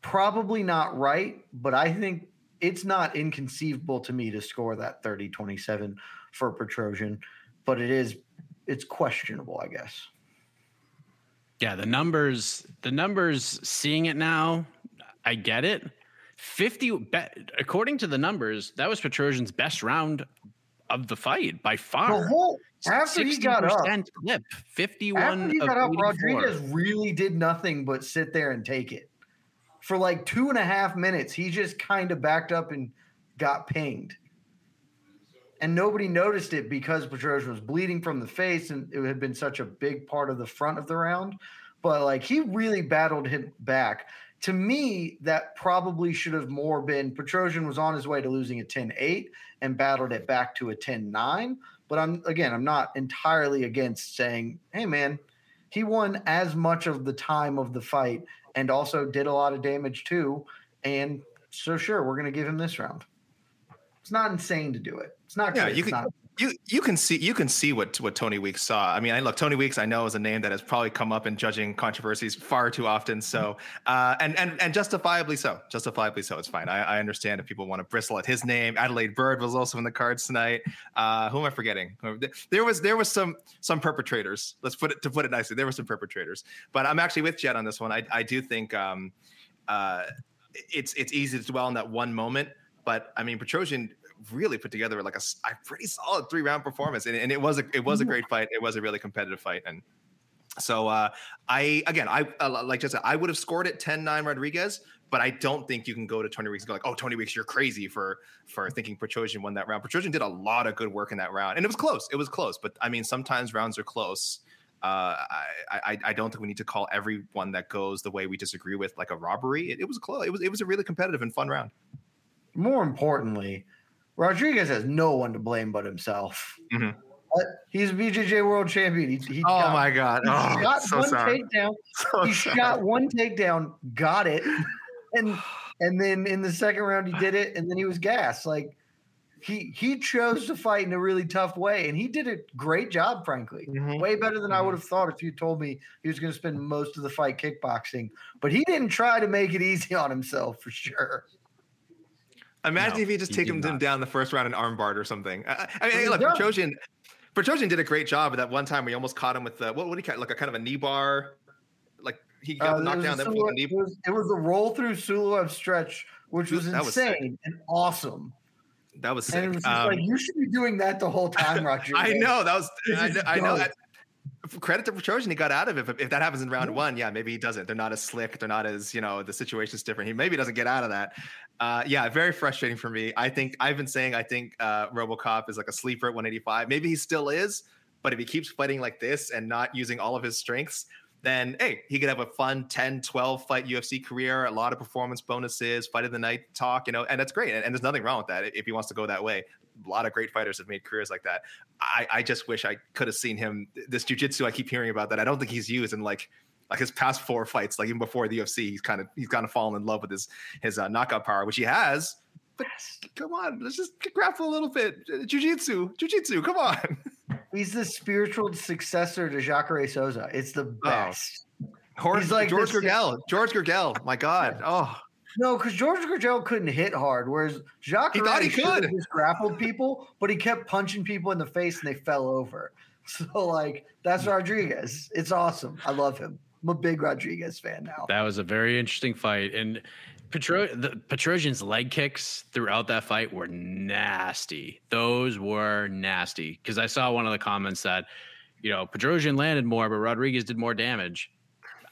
probably not right, but I think it's not inconceivable to me to score that 30 27 for Petrosyan, but it is it's questionable, I guess. Yeah, the numbers, the numbers, seeing it now, I get it. 50, according to the numbers, that was Petrosyan's best round of the fight by far. The whole after he got up, clip, 51 after he got up, Rodrigues really did nothing but sit there and take it. For like two and a half minutes, he just kind of backed up and got pinged. And nobody noticed it because Petrosyan was bleeding from the face and it had been such a big part of the front of the round. But like he really battled him back. To me, that probably should have more been Petrosyan was on his way to losing a 10 8 and battled it back to a 10 9. But I'm again, I'm not entirely against saying, hey man, he won as much of the time of the fight and also did a lot of damage too. And so sure, we're gonna give him this round. It's not insane to do it. It's not. Yeah, good. you can. Not- you you can see you can see what what Tony Weeks saw. I mean, I look Tony Weeks. I know is a name that has probably come up in judging controversies far too often. So uh, and and and justifiably so. Justifiably so. It's fine. I, I understand if people want to bristle at his name. Adelaide Byrd was also in the cards tonight. Uh, who am I forgetting? There was there was some some perpetrators. Let's put it to put it nicely. There were some perpetrators. But I'm actually with Jed on this one. I I do think um, uh, it's it's easy to dwell on that one moment. But I mean, Petrosyan really put together like a, a pretty solid three round performance, and, and, it was a it was a great fight. It was a really competitive fight, and so uh, I again I uh, like just I would have scored it 10-9 Rodrigues, but I don't think you can go to Tony Weeks and go like, oh Tony Weeks, you're crazy for for thinking Petrosyan won that round. Petrosyan did a lot of good work in that round, and it was close. It was close, but I mean sometimes rounds are close. Uh, I, I, I don't think we need to call everyone that goes the way we disagree with like a robbery. It, it was close. It was it was a really competitive and fun round. More importantly, Rodrigues has no one to blame but himself. Mm-hmm. But he's a BJJ world champion. He, he oh got, my god! He oh, shot so one sorry. takedown. (laughs) So he sorry. shot one takedown, got it, (sighs) and and then in the second round he did it, and then he was gassed. Like he he chose to fight in a really tough way, and he did a great job. Frankly, mm-hmm. way better than mm-hmm. I would have thought if you told me he was going to spend most of the fight kickboxing. But he didn't try to make it easy on himself for sure. Imagine no, if he just taken him down the first round in armbar or something. I, I mean, look, Petrosyan, Petrosyan did a great job at that one time. We almost caught him with the what? What he call like a kind of a knee bar? Like he got uh, knocked down. Sulu, the knee. It was, it was a roll through Suloev stretch, which was that insane was and awesome. That was sick. And it was um, like you should be doing that the whole time, (laughs) Roger. I know that was. I, I know that credit to Petrosyan, he got out of it. If, if that happens in round mm-hmm. one, yeah, maybe he doesn't. They're not as slick. They're not as, you know, the situation's different. He maybe doesn't get out of that. Uh, yeah, very frustrating for me. I think I've been saying I think uh, RoboCop is like a sleeper at 185. Maybe he still is, but if he keeps fighting like this and not using all of his strengths, then hey, he could have a fun 10, 12 fight UFC career, a lot of performance bonuses, fight of the night talk, you know, and that's great. And, and there's nothing wrong with that if he wants to go that way a lot of great fighters have made careers like that. I, I just wish I could have seen him. This jujitsu, I keep hearing about that. I don't think he's used in like like his past four fights, like even before the UFC, he's kind of he's kind of fallen in love with his his uh, knockout power, which he has. But come on, let's just grapple a little bit. Jiu-jitsu, jiu-jitsu, come on. (laughs) He's the spiritual successor to Jacare Souza. It's the oh. best. Oh. he's like George Gurgel. George Gurgel. My God. Oh, no, because George Gurgel couldn't hit hard, whereas Jacques he thought he could. Just grappled people, but he kept punching people in the face and they fell over. (laughs) So like that's Rodrigues. It's awesome. I love him. I'm a big Rodrigues fan now. That was a very interesting fight, and Petro the Petrosyan's leg kicks throughout that fight were nasty. Those were nasty because I saw one of the comments that you know Petrosyan landed more, but Rodrigues did more damage.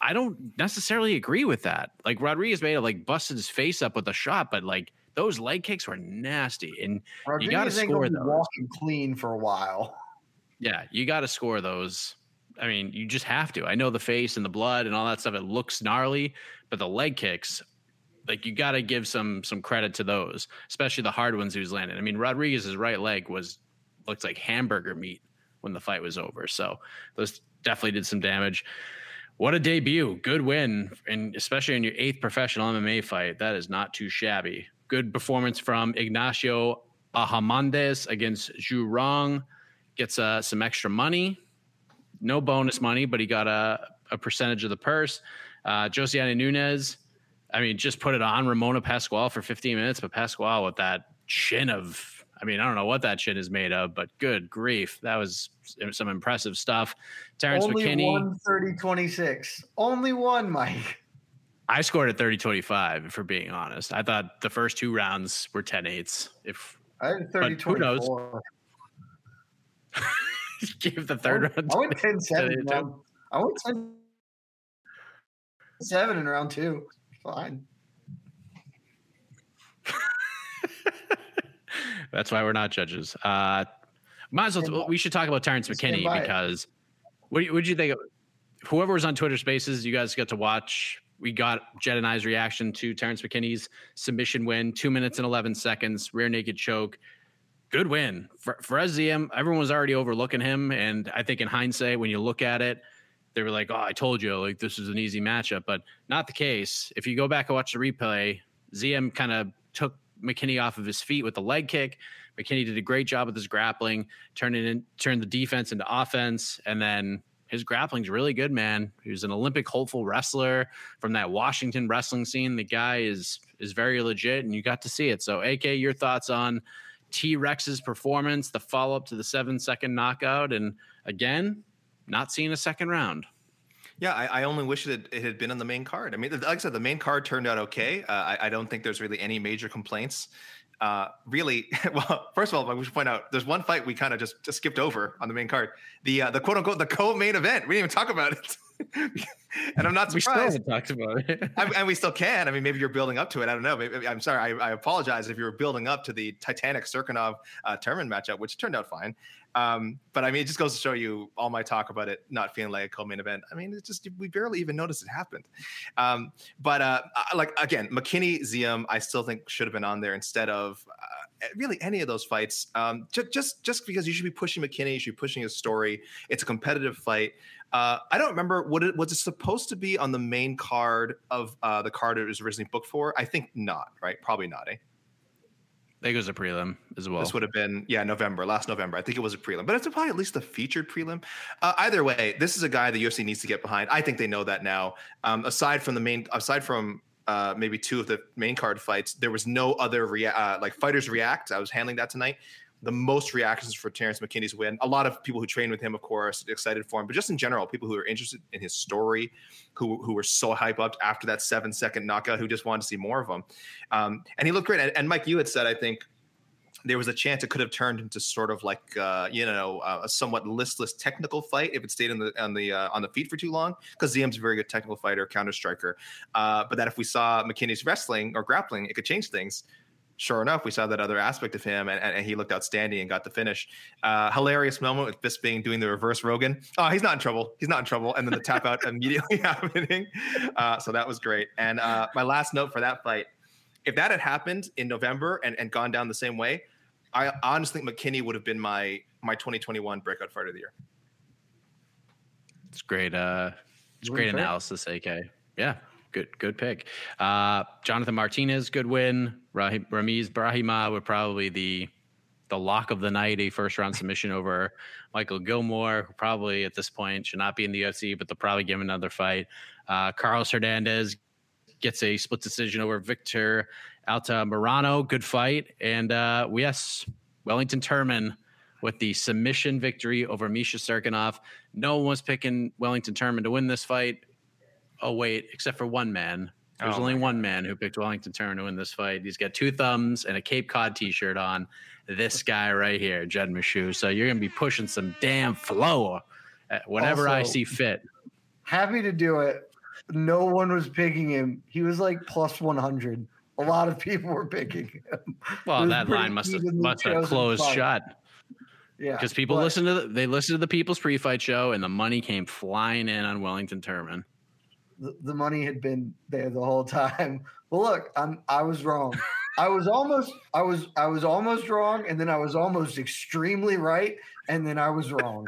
I don't necessarily agree with that. Like Rodrigues made it like busted his face up with a shot, but like those leg kicks were nasty, and Rodrigues you got to score those. Walking clean for a while. Yeah, you got to score those. I mean, you just have to. I know the face and the blood and all that stuff. It looks gnarly, but the leg kicks, like you got to give some some credit to those, especially the hard ones he was landing. I mean, Rodrigues's right leg was looked like hamburger meat when the fight was over. So those definitely did some damage. What a debut. Good win. And especially in your eighth professional MMA fight. That is not too shabby. Good performance from Ignacio Bahamondes against Zhu Rong. Gets uh, some extra money. No bonus money, but he got a, a percentage of the purse. Uh, Josiane Nunes, I mean, just put it on Ramona Pascual for 15 minutes, but Pascual with that chin of I mean, I don't know what that shit is made of, but good grief, that was uh, some impressive stuff. Terrance Only McKinney, one 30 26. Only one, Mike. I scored at 30 25, if we're being honest. I thought the first two rounds were 10 8s. If I had 30 But who knows? 24. (laughs) give the I third went, round, I went 10 7. (laughs) 10, in round- I went 10 7 in round two. Fine. That's why we're not judges. Uh, might as well. We should talk about Terrance McKinney because what would you think? Of, whoever was on Twitter Spaces, you guys got to watch. We got Jed and I's reaction to Terrance McKinney's submission win, two minutes and eleven seconds, rear naked choke. Good win for SZM. Everyone was already overlooking him, and I think in hindsight, when you look at it, they were like, "Oh, I told you, like this is an easy matchup," but not the case. If you go back and watch the replay, Ziam kind of took McKinney off of his feet with the leg kick. McKinney did a great job with his grappling, turning in, turned the defense into offense, and then his grappling's really good, man. He was an Olympic hopeful wrestler from that Washington wrestling scene. The guy is is very legit, and you got to see it. So, AK, your thoughts on T Rex's performance, the follow up to the seven second knockout, and again, not seeing a second round. Yeah, I, I only wish it had, it had been on the main card. I mean, like I said, the main card turned out okay. Uh, I, I don't think there's really any major complaints. Uh, really, (laughs) well, first of all, we should point out there's one fight we kind of just, just skipped over on the main card. The uh, the quote unquote the co-main event. We didn't even talk about it, (laughs) and I'm not surprised. We still talked about it. (laughs) I, and we still can. I mean, maybe you're building up to it. I don't know. Maybe, I'm sorry. I, I apologize if you were building up to the Titanic Cirkunov uh, Turman matchup, which turned out fine. Um, but I mean, it just goes to show you all my talk about it not feeling like a co-main event. I mean, it's just we barely even noticed it happened. Um, but uh, like again, McKinney Ziam, I still think should have been on there instead of uh, really any of those fights. Um, ju- just just because you should be pushing McKinney, you should be pushing his story. It's a competitive fight. Uh, I don't remember what it was it supposed to be on the main card of uh, the card it was originally booked for. I think not. Right? Probably not. Eh? I think it was a prelim as well. This would have been yeah November last November. I think it was a prelim, but it's probably at least a featured prelim. Uh, either way, this is a guy the UFC needs to get behind. I think they know that now. Um, aside from the main, aside from uh, maybe two of the main card fights, there was no other rea- uh, like fighters react. I was handling that tonight. The most reactions for Terrance McKinney's win. A lot of people who trained with him, of course, excited for him, but just in general, people who are interested in his story, who who were so hype up after that seven second knockout, who just wanted to see more of him. Um, and he looked great. And, and Mike, you had said, I think there was a chance it could have turned into sort of like uh, you know uh, a somewhat listless technical fight if it stayed on the on the uh, on the feet for too long because Ziam's a very good technical fighter, counter striker. Uh, but that if we saw McKinney's wrestling or grappling, it could change things. Sure enough, we saw that other aspect of him, and, and he looked outstanding and got the finish. Uh, hilarious moment with Bisping doing the reverse Rogan. Oh, he's not in trouble. He's not in trouble. And then the tap out (laughs) immediately (laughs) happening. Uh, so that was great. And uh, my last note for that fight if that had happened in November and, and gone down the same way, I honestly think McKinney would have been my my 2021 breakout fighter of the year. It's great. Uh, it's great analysis, AK. Yeah, good, good pick. Uh, Jonathan Martinez, good win. Rahim, Ramiz Brahimaj were probably the the lock of the night, a first round submission over (laughs) Michael Gillmore, who probably at this point should not be in the UFC, but they'll probably give him another fight. Uh, Carlos Hernandez gets a split decision over Victor Alta Altamirano. Good fight. And uh, yes, Wellington Turman with the submission victory over Misha Cirkunov. No one was picking Wellington Turman to win this fight. Oh, wait, except for one man. There's Oh, only one man who picked Wellington Turman to win this fight. He's got two thumbs and a Cape Cod t shirt on. This (laughs) guy right here, Jed Meshew. So you're going to be pushing some damn flow whenever I see fit. Happy to do it. No one was picking him. He was like plus 100. A lot of people were picking him. Well, that line must have, must have closed fight. shut Yeah. because people but listen to the, they listen to the People's Pre-Fight Show, and the money came flying in on Wellington Turman. The, the money had been there the whole time. Well, look, I'm I was wrong. I was almost I was I was almost wrong, and then I was almost extremely right, and then I was wrong.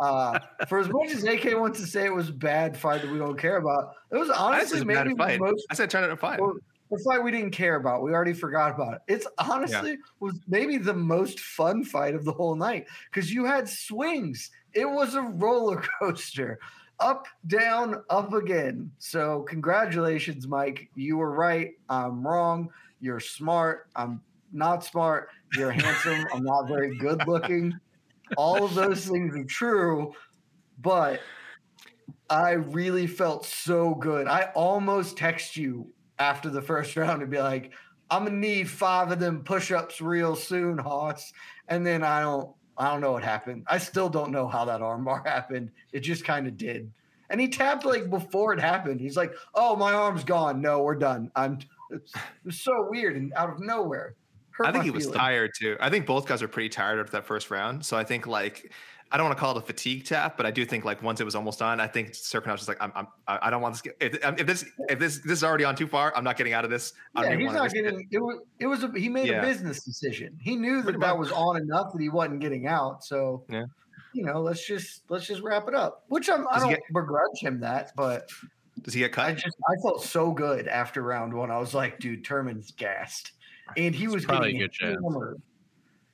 Uh, for as much as AK wants to say it was a bad fight that we don't care about, it was I didn't say honestly maybe fight. the most I said turn it to five. Well, the fight we didn't care about. We already forgot about it. It's honestly was maybe the most fun fight of the whole night because you had swings. It was a roller coaster, up, down, up again. So congratulations, Mike. You were right. I'm wrong. You're smart. I'm not smart. You're handsome. I'm not very good looking. All of those things are true, but I really felt so good. I almost text you after the first (laughs) round and be like, I'm gonna need five of them push-ups real soon, Hoss. And then I don't I don't know what happened. I still don't know how that armbar (laughs) happened. It just kind of did. And he tapped like before it happened. He's like, "Oh, my arm's gone. No, we're done." I'm. It was so weird and out of nowhere. I think he was tired too. I think both guys were pretty tired after that first round. So I think like I don't want to call it a fatigue tap, but I do think like once it was almost on, I think Serpent was just like, I'm, I'm I don't want this. If, um, if this if this this is already on too far, I'm not getting out of this. I don't Yeah, he's not risk it. getting. It was. It was. A, he made Yeah. a business decision. He knew that that was on enough that he wasn't getting out. So, Yeah. you know, let's just let's just wrap it up. Which I'm, I don't get- begrudge him that, but Does he get I cut? just I felt so good after round one. I was like, dude, Turman's gassed, and he was probably a getting good chance. hammered.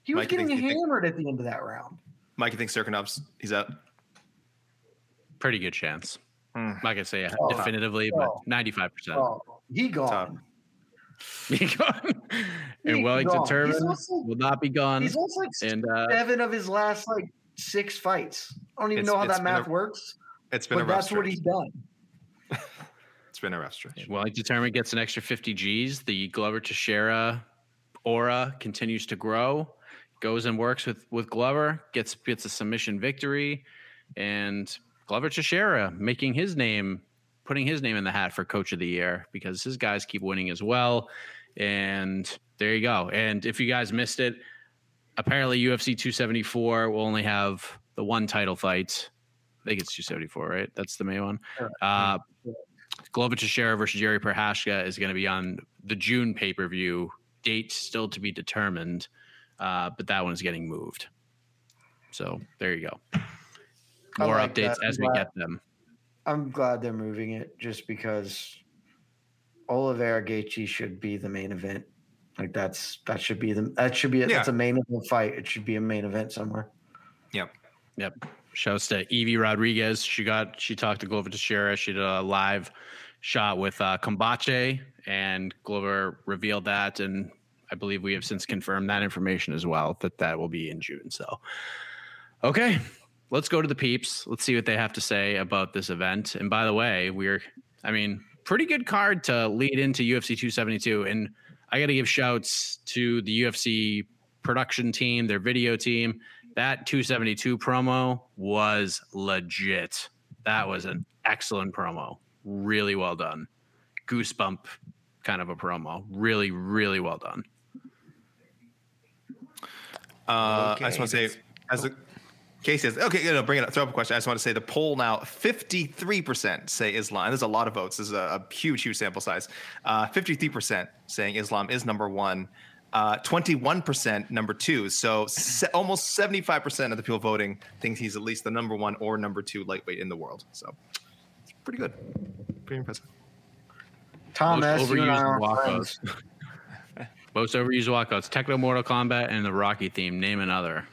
He was Mike, getting you think- hammered at the end of that round. Mike, you think Cirkunov's he's out? Pretty good chance. Not gonna say Oh, definitively, but oh. ninety-five percent. Oh, (laughs) he gone. and He Wellington gone. He's Turman also- will not be gone. He's lost like And uh, seven of his last like six fights. I don't even know how that been a- math works, It's been but a rough that's what he's done. (laughs) It's been a rough stretch. Wellington Turman gets an extra fifty G's. The Glover Teixeira aura continues to grow. Goes and works with with Glover. Gets gets a submission victory, and Glover Teixeira making his name, putting his name in the hat for Coach of the Year because his guys keep winning as well. And there you go. And if you guys missed it, apparently UFC 274 will only have the one title fight. I think it's 274, right? That's the main one. Uh, Glover Teixeira versus Jiri Prochazka is going to be on the June pay per view. Date still to be determined, uh, but that one's getting moved. So there you go. More like updates that. as we I'm get them. I'm glad they're moving it just because Oliveira Gaethje should be the main event. Like that's that should be the that should be a, that's Yeah. a main event fight. It should be a main event somewhere. Yep. Yep. Shouts to Evie Rodriguez. She got she talked to Glover Teixeira. She did a live shot with uh, Combate, and Glover revealed that, and I believe we have since confirmed that information as well that that will be in June. So, okay, let's go to the peeps. Let's see what they have to say about this event. And by the way, we're I mean pretty good card to lead into UFC 272, and I got to give shouts to the UFC production team, their video team that 272 promo was legit. That was an excellent promo. Really well done. Goosebump kind of a promo. Really, really well done. Uh, I just want to say, as a Casey says, okay, you know, bring it up. Throw up a question. I just want to say the poll now 53% say Islam. There's a lot of votes. This is a, a huge, huge sample size. Uh, 53% saying Islam is number one, uh, 21% number two. So se- almost 75% of the people voting thinks he's at least the number one or number two lightweight in the world. So it's pretty good. Pretty impressive. Thomas, You and I are friends. (laughs) Most overused walkouts. Techno Mortal Kombat and the Rocky theme. Name another.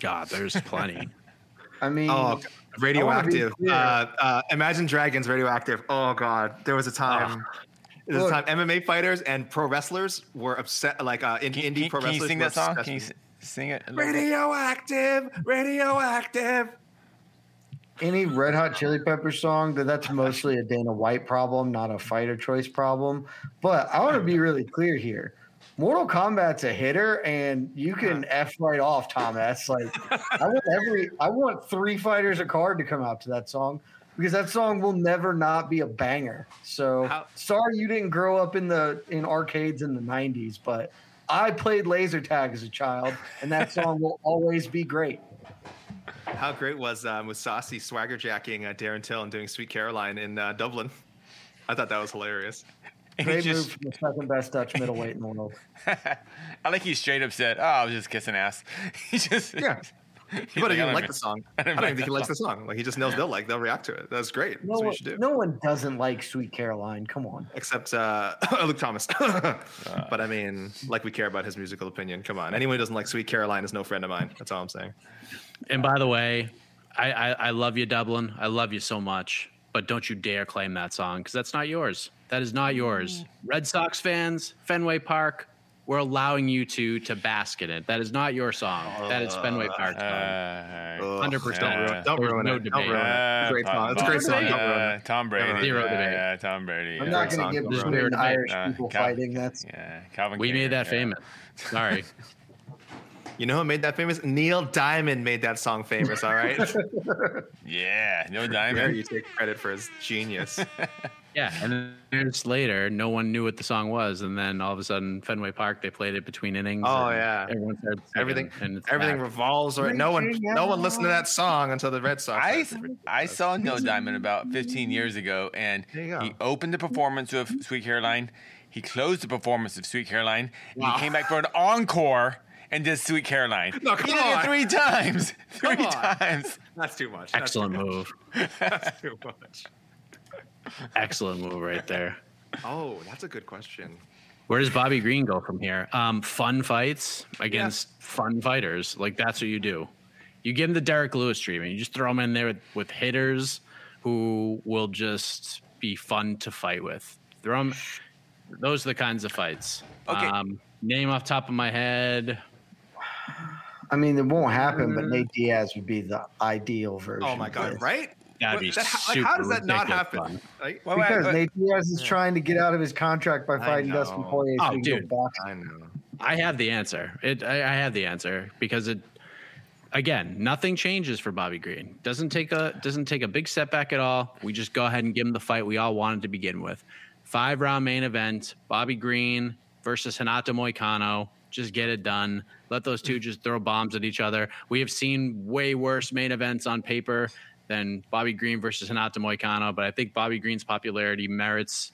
God, there's plenty. (laughs) I mean, Oh, radioactive. clear. Uh, uh, Imagine Dragons, radioactive. Oh God, there was a time. There was a time MMA fighters and pro wrestlers were upset. Like uh, in, Can, indie can, pro can you sing that song? Can you s- sing it? a little bit? Radioactive, radioactive. Any Red Hot Chili Pepper song, that that's mostly a Dana White problem, not a fighter choice problem. But I want to be really clear here. Mortal Kombat's a hitter, and you can uh-huh. f right off, Tom S. Like I want every, I want three fighters a card to come out to that song because that song will never not be a banger. So How- sorry you didn't grow up in the in arcades in the '90s, but I played laser tag as a child, and that song will always be great. How great was uh, Mousasi swagger jacking uh, Darren Till and doing Sweet Caroline in uh, Dublin? I thought that was hilarious. And he Great just- move from the second best Dutch middleweight in the world. (laughs) I like he straight up said, "Oh, I was just kissing ass." (laughs) he just Yeah. (laughs) he's He might like, even "I like the song. I I don't don't even think he that likes the song. Like he just knows they'll like. They'll react to it. That's great. No That's what you should do. no one doesn't like Sweet Caroline. Come on. except uh, Luke Thomas. but I mean, like we care about his musical opinion. Come on, anyone who doesn't like Sweet Caroline is no friend of mine. That's all I'm saying. And by the way, I, I, I love you, Dublin. I love you so much. But don't you dare claim that song because that's not yours. That is not yours. Red Sox fans, Fenway Park, we're allowing you to to bask in it. That is not your song. that is Fenway Park. Uh, Hundred percent. Don't ruin, don't ruin no it. debate. Don't ruin it. Great song. It's a great song. Uh. Tom Brady. Zero yeah, debate. Yeah, Tom Brady. I'm not going to give There's between no. Irish Uh, people Cal- fighting. That's Yeah, Calvin. We made that yeah. famous. Sorry. (laughs) You know who made that famous? Neil Diamond made that song famous. All right. (laughs) Yeah, no there diamond. you take credit for his genius. (laughs) Yeah, and then years later, no one knew what the song was, and then all of a sudden, Fenway Park, they played it between innings. Oh, and yeah. everyone started everything, and everything back. revolves around. No one, no one listened to that song until the Red Sox. I. I saw Neil Diamond about 15 years ago, and There you go. he opened the performance of Sweet Caroline. He closed the performance of Sweet Caroline. And he came back for an encore and did Sweet Caroline. No, come he did on. it three times. (laughs) Three Come on. times. That's too much. That's Excellent too move. much. (laughs) That's too much. Excellent move right there. Oh, that's a good question. Where does Bobby Green go from here? Um, fun fights against fun fighters. Like that's what you do. You give him the Derrick Lewis treatment. You just throw him in there with, with hitters who will just be fun to fight with. Throw him. Those are the kinds of fights. Okay. Um, name off top of my head. I mean, it won't happen, but mm-hmm. Nate Diaz would be the ideal version. Oh my god, this. right? That'd be that- like, how does that not happen? Like, Wait, wait, Because wait. Nate Diaz is trying to get out of his contract by fighting. Dustin Poirier. Oh, so he can dude. I know. I have the answer. It. I, I have the answer because it. Again, nothing changes for Bobby Green. Doesn't take a doesn't take a big setback at all. We just go ahead and give him the fight we all wanted to begin with. Five round main event. Bobby Green versus Renato Moicano. Just get it done. Let those two just throw bombs at each other. We have seen way worse main events on paper than Bobby Green versus Renato Moicano, but I think Bobby Green's popularity merits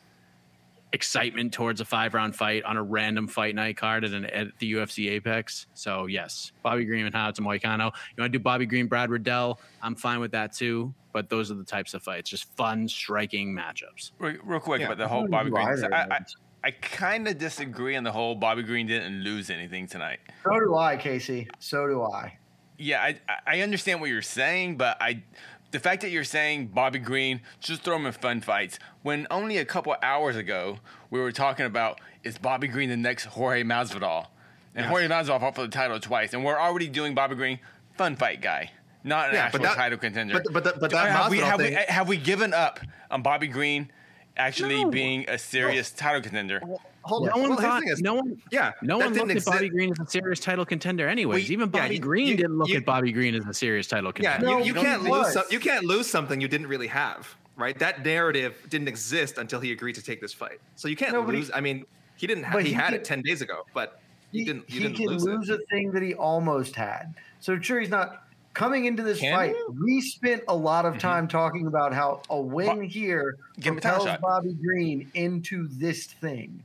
excitement towards a five round fight on a random fight night card at, an, at the UFC Apex. So yes, Bobby Green and Renato Moicano. You want to do Bobby Green, Brad Riddell? I'm fine with that too. But those are the types of fights, just fun, striking matchups. Real, real quick Yeah, about the whole Bobby Green. I, I, those. I kind of disagree on the whole Bobby Green didn't lose anything tonight. So do I, Casey. So do I. Yeah, I I understand what you're saying, but I the fact that you're saying Bobby Green just throw him in fun fights when only a couple hours ago we were talking about is Bobby Green the next Jorge Masvidal, and Jorge Masvidal fought for the title twice, and we're already doing Bobby Green fun fight guy, not an Yeah, actual that- title contender. but- but but that have we have, we thing- have we given up on Bobby Green actually No. being a serious title contender? Hold No on. one Well, thought, is- no one, yeah, no one didn't looked at Bobby Green as a serious title contender. Anyways, Well, even yeah, Bobby you- Green you- didn't look you- at Bobby Green as a serious title Yeah, contender. you, you No, can't lose. Some, you can't lose something you didn't really have, right? That narrative didn't exist until he agreed to take this fight. So you can't No, but he- lose. I mean, he didn't. Have, he, he had can- it ten days ago, but he, didn't. He, didn't can lose, lose, it. a thing that he almost had. So sure, he's not coming into this Can fight. you? We spent a lot of mm-hmm. time talking about how a win Bo- here propels. Bobby Green into this thing,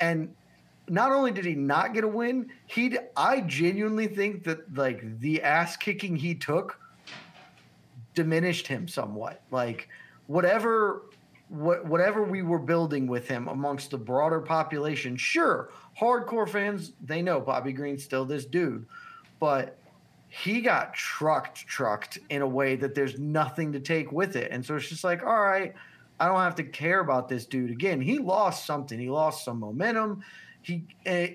and not only did he not get a win, he I genuinely think that like the ass kicking he took diminished him somewhat. Like whatever what whatever we were building with him amongst the broader population, sure, hardcore fans they know Bobby Green's still this dude, but he got trucked trucked in a way that there's nothing to take with it. And so it's just like, all right, I don't have to care about this dude again. He lost something. He lost some momentum. He eh,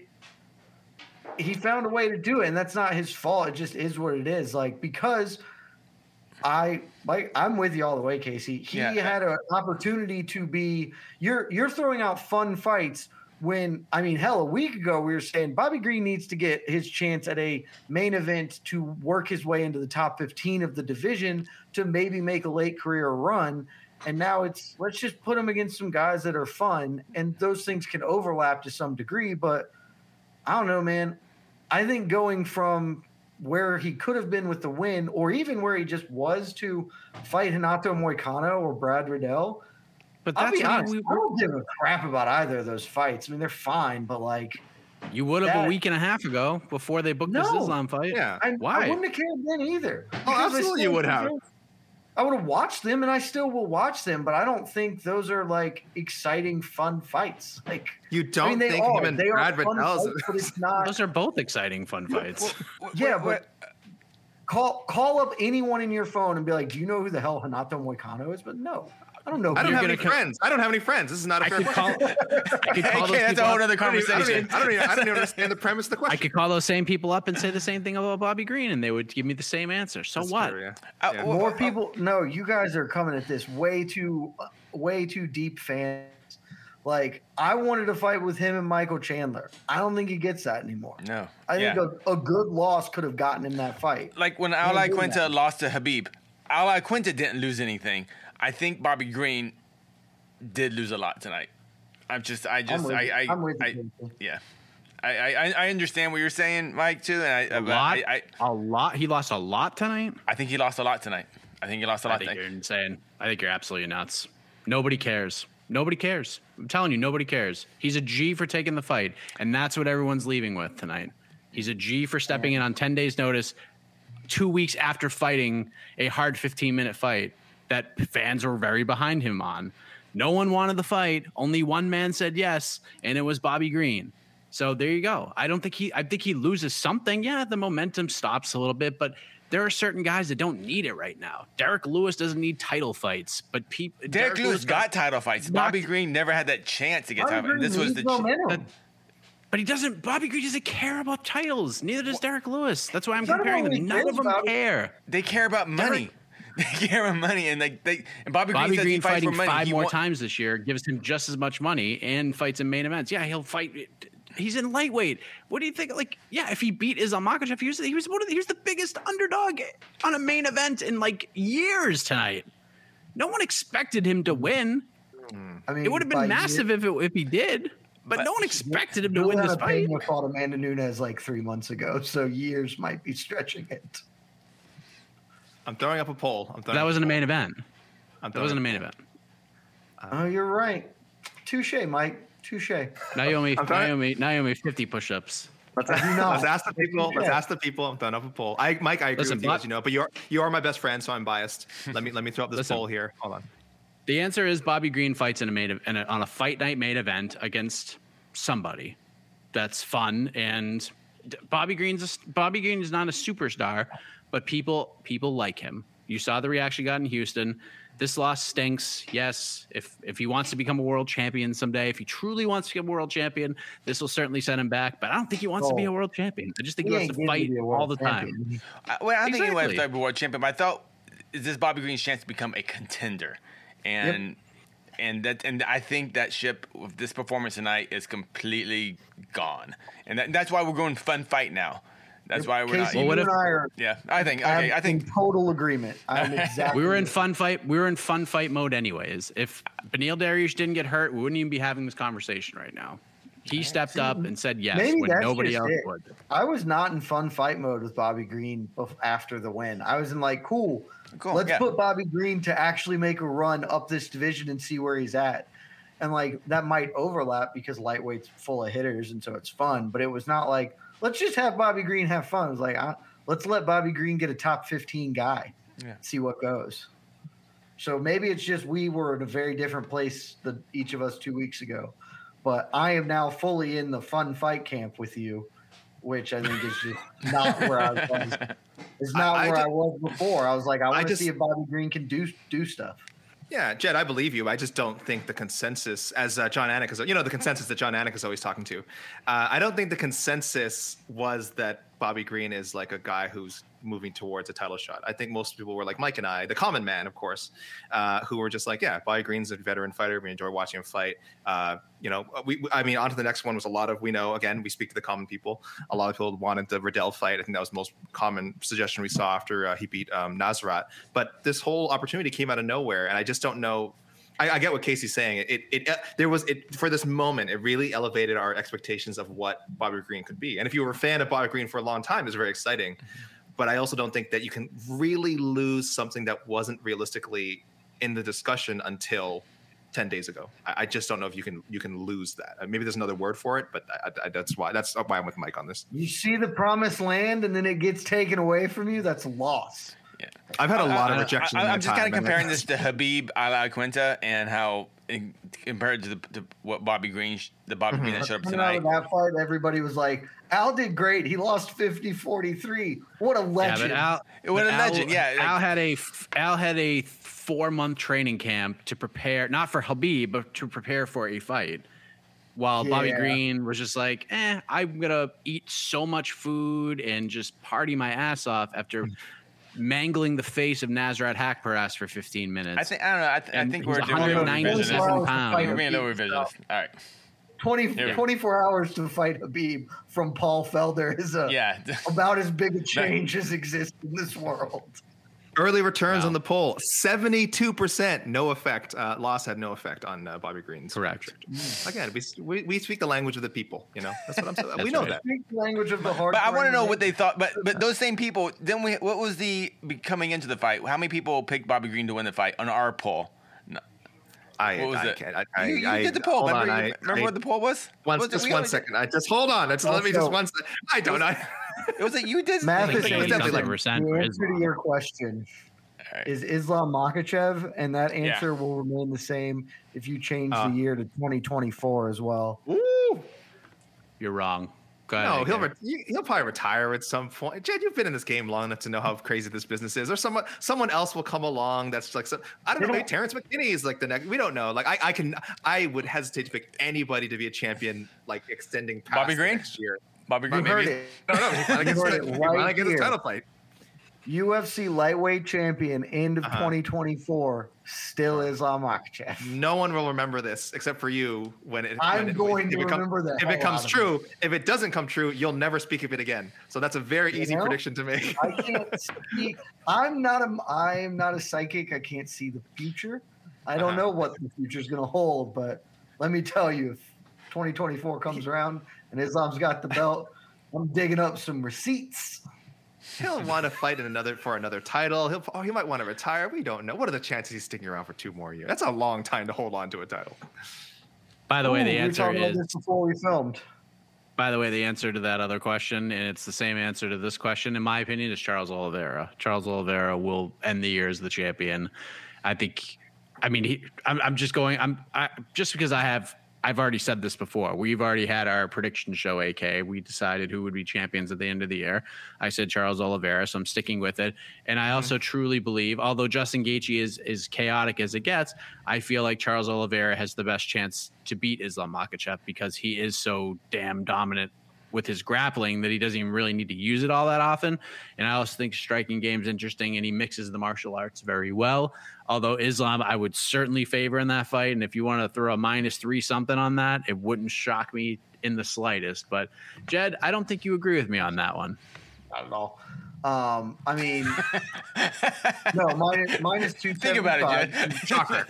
he found a way to do it, and that's not his fault. It just is what it is. Like because I like I'm with you all the way, Casey. He Yeah. had an opportunity to be you're you're throwing out fun fights when I mean hell a week ago we were saying Bobby Green needs to get his chance at a main event to work his way into the top 15 of the division to maybe make a late career run. And now it's let's just put him against some guys that are fun and those things can overlap to some degree, but I don't know, man. I think going from where he could have been with the win, or even where he just was to fight Renato Moicano or Brad Riddell. But I'll be honest, we, I don't give a crap about either of those fights. I mean, they're fine, but like, you would have that- a week and a half ago before they booked this Islam fight. Yeah. I, Why? I wouldn't have cared then either. Oh, I absolutely still you would have. I would have watched them, and I still will watch them, but I don't think those are like exciting, fun fights. Like, You don't I mean, they think are. him and they Brad are fun Riddell's fights, but it's not. Those are both exciting fun fights. (laughs) Yeah, but call call up anyone in your phone and be like, "Do you know who the hell Renato Moicano is?" But no, I don't know. I don't have any co- friends. I don't have any friends. This is not a I fair could question. call. I could (laughs) call those Okay, that's a whole other I I, don't conversation. even, I, don't even, I don't even understand the premise of the question. I could call those same people up and say the same thing about Bobby Green, and they would give me the same answer. So That's what? true, yeah. Uh, Yeah. More uh, people. No, you guys are coming at this way too, way too deep, fans. Like I wanted to fight with him and Michael Chandler. I don't think he gets that anymore. No. I think Yeah. a, a good loss could have gotten him that fight. like when ain't Al Iaquinta that. lost to Khabib, Al Iaquinta didn't lose anything. I think Bobby Green did lose a lot tonight. I'm just, I just, with I, you. I, I'm with you, I- yeah. I, I, I understand what you're saying, Mike, too. And I, A lot. I, I, a lot. He lost a lot tonight. I think he lost a lot tonight. I think he lost a lot. I think tonight. you're insane. I think you're absolutely nuts. Nobody cares. Nobody cares. I'm telling you, nobody cares. He's a G for taking the fight, and that's what everyone's leaving with tonight. He's a G for stepping in on 10 days' notice, two weeks after fighting a hard 15 minute fight that fans were very behind him on. No one wanted the fight. Only one man said yes, and it was Bobby Green. So there you go. I don't think he. I think he loses something. Yeah, the momentum stops a little bit, but there are certain guys that don't need it right now. Derrick Lewis doesn't need title fights, but people. Derek, Lewis got title fights. Not- Bobby Green never had that chance to get Bobby title. Green This was the ch- momentum. that- But he doesn't. Bobby Green doesn't care about titles. Neither does Derrick Lewis. That's why I'm None comparing them them. None of them about it. care. they care about money. (laughs) They care about money, and like they and Bobby, Bobby Green, he Green fights fighting for money. five He more wa- times this year gives him just as much money and fights in main events. Yeah, he'll fight. He's in lightweight. What do you think? Like, yeah, if he beat Islam Makhachev, he was he was one of the, he was the biggest underdog on a main event in like years tonight. No one expected him to win. Hmm. I mean, It would have been massive if it, if he did, but, But- no one expected him to win this Juliana fight. Pena fought Amanda Nunes like three months ago, so years might be stretching it. I'm throwing up a poll. I'm throwing That wasn't a poll. main event. I'm That wasn't a main event. Oh, you're right. Touche, Mike. Touche. Naomi, I'm sorry? Naomi, Naomi, fifty push-ups. Let's, I do let's ask the people. Let's ask the people. I'm throwing up a poll. I, Mike, I agree Listen, with you, Bob- as you know, but you're you are my best friend, so I'm biased. Let me let me throw up this Listen. poll here. Hold on. The answer is Bobby Green fights in a main in a, on a fight night main event against somebody. That's fun and Bobby Green's a s Bobby Green is not a superstar, but people people like him. You saw the reaction he got in Houston. This loss stinks. Yes, if if he wants to become a world champion someday, if he truly wants to become a world champion, this will certainly send him back. But I don't think he wants to be a Oh. world champion. I just think He he wants to fight to all world the time. I, well, I think he went Exactly. to be a world champion, but I thought is this Bobby Green's chance to become a contender, and and that and I think that ship with this performance tonight is completely gone, and that, that's why we're going fun fight now. That's why we're not. Casey, Well, what you if- and I are yeah, I think okay, I'm I think total agreement. I'm (laughs) exactly. We were in fun fight. We were in fun fight mode, anyways. If Beneil Dariush didn't get hurt, we wouldn't even be having this conversation right now. He stepped up and said yes Maybe when nobody else it. would. I was not in fun fight mode with Bobby Green after the win. I was in like, cool, Cool, let's yeah. put Bobby Green to actually make a run up this division and see where he's at. And like that might overlap because lightweight's full of hitters, and so it's fun. But it was not like let's just have Bobby Green have fun. It was like uh, let's let Bobby Green get a top fifteen guy, Yeah. see what goes. So maybe it's just we were in a very different place than each of us two weeks ago. But I am now fully in the fun fight camp with you, which I think is just not where I was. (laughs) It's not I- I where I was before. I was like, I want to see if Bobby Green can do do stuff. Yeah, Jed, I believe you. I just don't think the consensus, as uh, Jon Anik is, you know, the consensus that Jon Anik is always talking to. Uh, I don't think the consensus was that Bobby Green is like a guy who's moving towards a title shot. I think most people were like Mike and I, the common man, of course, uh, who were just like, yeah, Bobby Green's a veteran fighter. We enjoy watching him fight. Uh, you know, we, I mean, on to the next one was a lot of, we know, again, we speak to the common people. A lot of people wanted the Riddell fight. I think that was the most common suggestion we saw after uh, he beat um, Nasrat. But this whole opportunity came out of nowhere. And I just don't know. I, I get what Casey's saying. It, it, uh, there was it for this moment. It really elevated our expectations of what Bobby Green could be. And if you were a fan of Bobby Green for a long time, it's very exciting. But I also don't think that you can really lose something that wasn't realistically in the discussion until ten days ago. I, I just don't know if you can you can lose that. Uh, maybe there's another word for it, but I, I, that's why that's why I'm with Mike on this. You see the promised land, and then it gets taken away from you. That's loss. Yeah. I've had a lot of rejection. I, in my am just kind of comparing this to Khabib Al Iaquinta and how in, compared to, the, to what Bobby Green, the Bobby Green that showed up Coming tonight. that fight, everybody was like, Al did great. He lost 50 43. What a legend. but Al, What but a Al- legend, yeah, like- Al had a f- Al had a four month training camp to prepare, not for Khabib, but to prepare for a fight. While Bobby Green was just like, "Eh, I'm gonna eat so much food and just party my ass off after mangling the face of Nasrat Haqparast for 15 minutes." I think I don't know. I, th- I think we're doing 197 revisionist. pounds. We're being over. All right. 20, 24 hours to fight Khabib from Paul Felder is a, Yeah. about as big a (laughs) change as exists in this world. Early returns on the poll: seventy-two percent, no effect. Uh, loss had no effect on uh, Bobby Green's. Correct. Again, we, we we speak the language of the people. You know, that's what I'm saying. (laughs) we know right. that. Speak the language of the heart. But I want to know what they thought. But but those same people. Then we. What was the coming into the fight? How many people picked Bobby Green to win the fight on our poll? No. I, What was I it? can't. I, I, you you I- did the poll. Remember, on, you- I- remember I- what the poll was? One, Was just we one only- second. I just hold on. Just let me just Also- one. sec- I don't know. It was it you did. (laughs) Math I is it was definitely like- 100% The answer to your question Alright. is Islam Makhachev, and that Yeah. answer will remain the same if you change Uh. the year to 2024 as well. Ooh. You're wrong. Go ahead, No, he'll re- he'll probably retire at some point. Jed, you've been in this game long enough to know how crazy this business is. Or someone someone else will come along that's like some, I don't They know. Maybe don't- Terrance McKinney is like the next. We don't know. Like I, I can I would hesitate to pick anybody to be a champion like extending past Bobby Green? next year. Bobby Green. (laughs) heard maybe it. no, no. He finally You gets, heard it finally right gets here. title fight. UFC lightweight champion end of Uh-huh. 2024 still Islam Makhachev. No one will remember this except for you when it. I'm when going if to it remember the If it comes true, if it doesn't come true, you'll never speak of it again. So that's a very You easy know? prediction to make. I can't see. I'm not a. I am not a psychic. I can't see the future. I don't Uh-huh. know what the future is going to hold. But let me tell you, if 2024 comes around and Islam's got the belt, I'm digging up some receipts. He'll want to fight in another for another title. He'll oh, he might want to retire. We don't know. What are the chances he's sticking around for two more years? That's a long time to hold on to a title. By the way, Ooh, the answer is this before we filmed. By the way, the answer to that other question, and it's the same answer to this question, in my opinion, is Charles Oliveira. Charles Oliveira will end the year as the champion. I think. I mean, he, I'm, I'm just going. I'm I, just because I have. I've already said this before. We've already had our prediction show. AK. We decided who would be champions at the end of the year. I said Charles Oliveira, so I'm sticking with it. And I also mm-hmm. truly believe, although Justin Gaethje is is chaotic as it gets, I feel like Charles Oliveira has the best chance to beat Islam Makhachev because he is so damn dominant with his grappling that he doesn't even really need to use it all that often. And I also think striking game's interesting and he mixes the martial arts very well. Although Islam, I would certainly favor in that fight. And if you want to throw a minus three something on that, it wouldn't shock me in the slightest. But Jed, I don't think you agree with me on that one. Not at all. Um, I mean, (laughs) no, minus, minus two Think about it, Jed. (laughs) Shocker.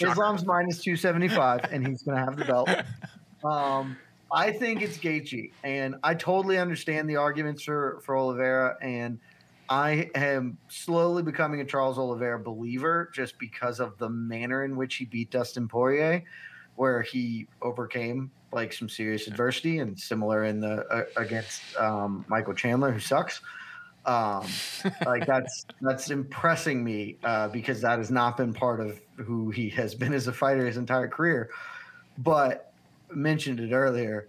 Islam's minus 275, and he's going to have the belt. Um, I think it's Gaethje, and I totally understand the arguments for, for Oliveira, and I am slowly becoming a Charles Oliveira believer just because of the manner in which he beat Dustin Poirier, where he overcame like some serious adversity, and similar in the uh, against um, Michael Chandler, who sucks. Um (laughs) like that's that's impressing me uh because that has not been part of who he has been as a fighter his entire career. But mentioned it earlier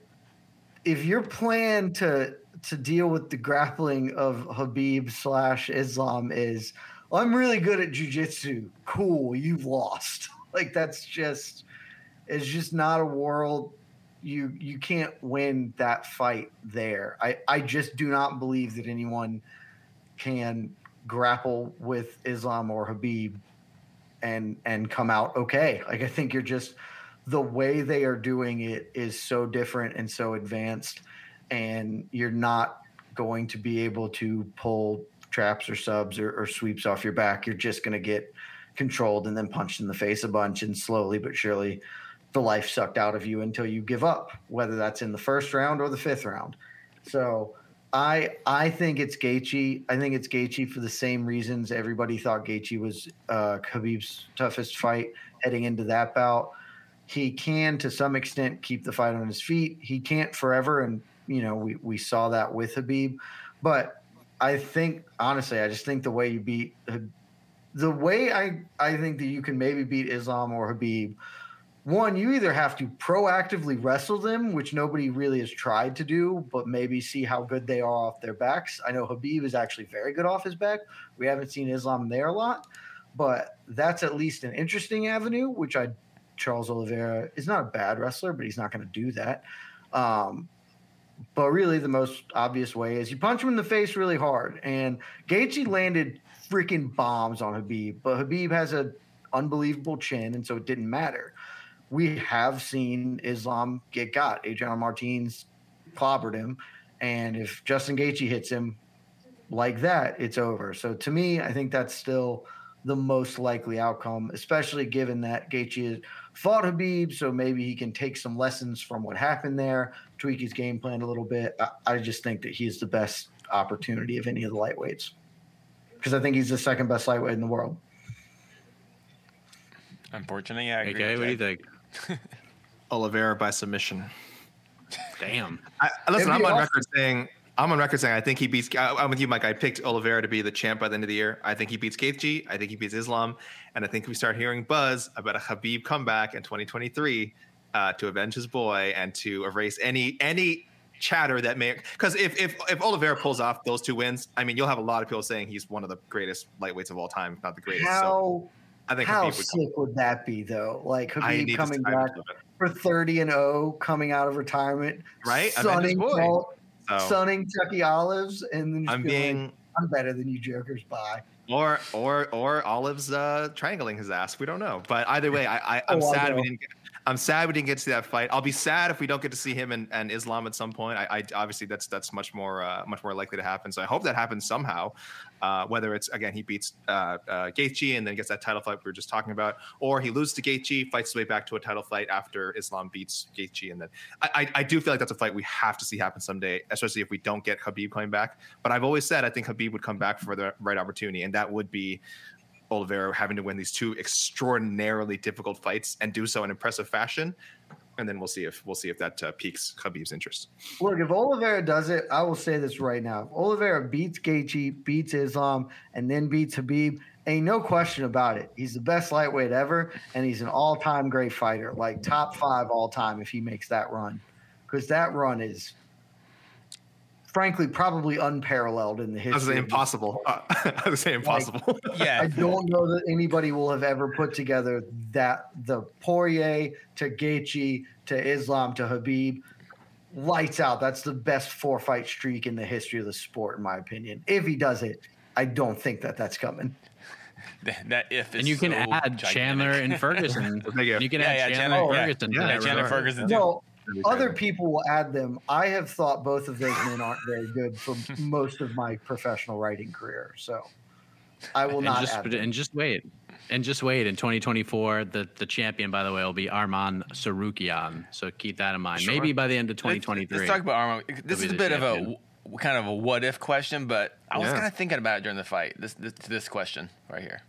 if your plan to to deal with the grappling of khabib slash islam is i'm really good at jujitsu cool you've lost (laughs) like that's just it's just not a world you you can't win that fight there i i just do not believe that anyone can grapple with Islam or Khabib and and come out okay. Like I think you're just the way they are doing it is so different and so advanced and you're not going to be able to pull traps or subs or, or sweeps off your back. You're just going to get controlled and then punched in the face a bunch and slowly but surely the life sucked out of you until you give up, whether that's in the first round or the fifth round. So I I think it's Gaethje. I think it's Gaethje for the same reasons everybody thought Gaethje was uh, Khabib's toughest fight heading into that bout. He can, to some extent, keep the fight on his feet. He can't forever, and you know we we saw that with Khabib. But I think honestly, I just think the way you beat the way I I think that you can maybe beat Islam or Khabib. One, you either have to proactively wrestle them, which nobody really has tried to do, but maybe see how good they are off their backs. I know Khabib is actually very good off his back. We haven't seen Islam there a lot, but that's at least an interesting avenue, which I Charles Oliveira is not a bad wrestler, but he's not going to do that. Um, but really, the most obvious way is you punch him in the face really hard. And Gaethje landed freaking bombs on Khabib, but Khabib has an unbelievable chin, and so it didn't matter. We have seen Islam get got. Adrian Martins clobbered him, and if Justin Gaethje hits him like that, it's over. So to me, I think that's still the most likely outcome, especially given that Gaethje fought Khabib, so maybe he can take some lessons from what happened there, tweak his game plan a little bit. I, I just think that he's the best opportunity of any of the lightweights because I think he's the second best lightweight in the world. Unfortunately, I agree. Okay, what do you think? (laughs) Oliveira by submission. Damn. I, listen, I'm on awesome. record saying I'm on record saying I think he beats. I, I'm with you, Mike. I picked Oliveira to be the champ by the end of the year. I think he beats Gaethje. I think he beats Islam, and I think we start hearing buzz about a Khabib comeback in 2023 uh, to avenge his boy and to erase any any chatter that may. Because if if if Oliveira pulls off those two wins, I mean, you'll have a lot of people saying he's one of the greatest lightweights of all time, if not the greatest. How so I think how Khabib would. sick would that be though? Like Khabib coming back would love it. for 30 and 0, coming out of retirement, Right? Sunning, So sunning Chucky Olives, and then I'm being, like, I'm better than you jokers. Bye. or or or Olive's uh, triangling his ass. We don't know, but either way, I, I I'm Oh, sad we didn't. Get, I'm sad we didn't get to see that fight. I'll be sad if we don't get to see him and, and Islam at some point. I, I obviously that's that's much more uh, much more likely to happen. So I hope that happens somehow. Uh, whether it's again he beats uh, uh, Gaethje and then gets that title fight we were just talking about, or he loses to Gaethje, fights his way back to a title fight after Islam beats Gaethje, and then I, I, I do feel like that's a fight we have to see happen someday, especially if we don't get Khabib coming back. But I've always said I think Khabib would come back for the right opportunity, and that would be Oliveira having to win these two extraordinarily difficult fights and do so in impressive fashion. And then we'll see if we'll see if that uh, piques Khabib's interest. Look, if Oliveira does it, I will say this right now. If Oliveira beats Gaethje, beats Islam, and then beats Khabib, ain't no question about it. He's the best lightweight ever, and he's an all-time great fighter, like top five all time if he makes that run, because that run is, frankly, probably unparalleled in the history. I was history. saying of the impossible. Uh, (laughs) I was saying impossible. Yeah. (laughs) I don't know that anybody will have ever put together that the Poirier to Gaethje to Islam to Khabib lights out. That's the best four fight streak in the history of the sport, in my opinion. If he does it, I don't think that that's coming. (laughs) That, that if is And you can so add gigantic. Chandler and Ferguson. You. You can Yeah, add yeah, Chandler Chandler- and. Ferguson. to Yeah, Yeah, Chandler. Ferguson. too. No, other people will add them. I have thought both of those men aren't very good for (laughs) most of my professional writing career, so I will And not just add them. and just wait. And just wait. In 2024, the, the champion, by the way, will be Arman Tsarukyan. So keep that in mind. Sure. Maybe by the end of Let's- 2023. Let's, talk about Arman. This is a the bit of a kind of a what if question, but I was Yeah. kind of thinking about it during the fight. This this, this question right here.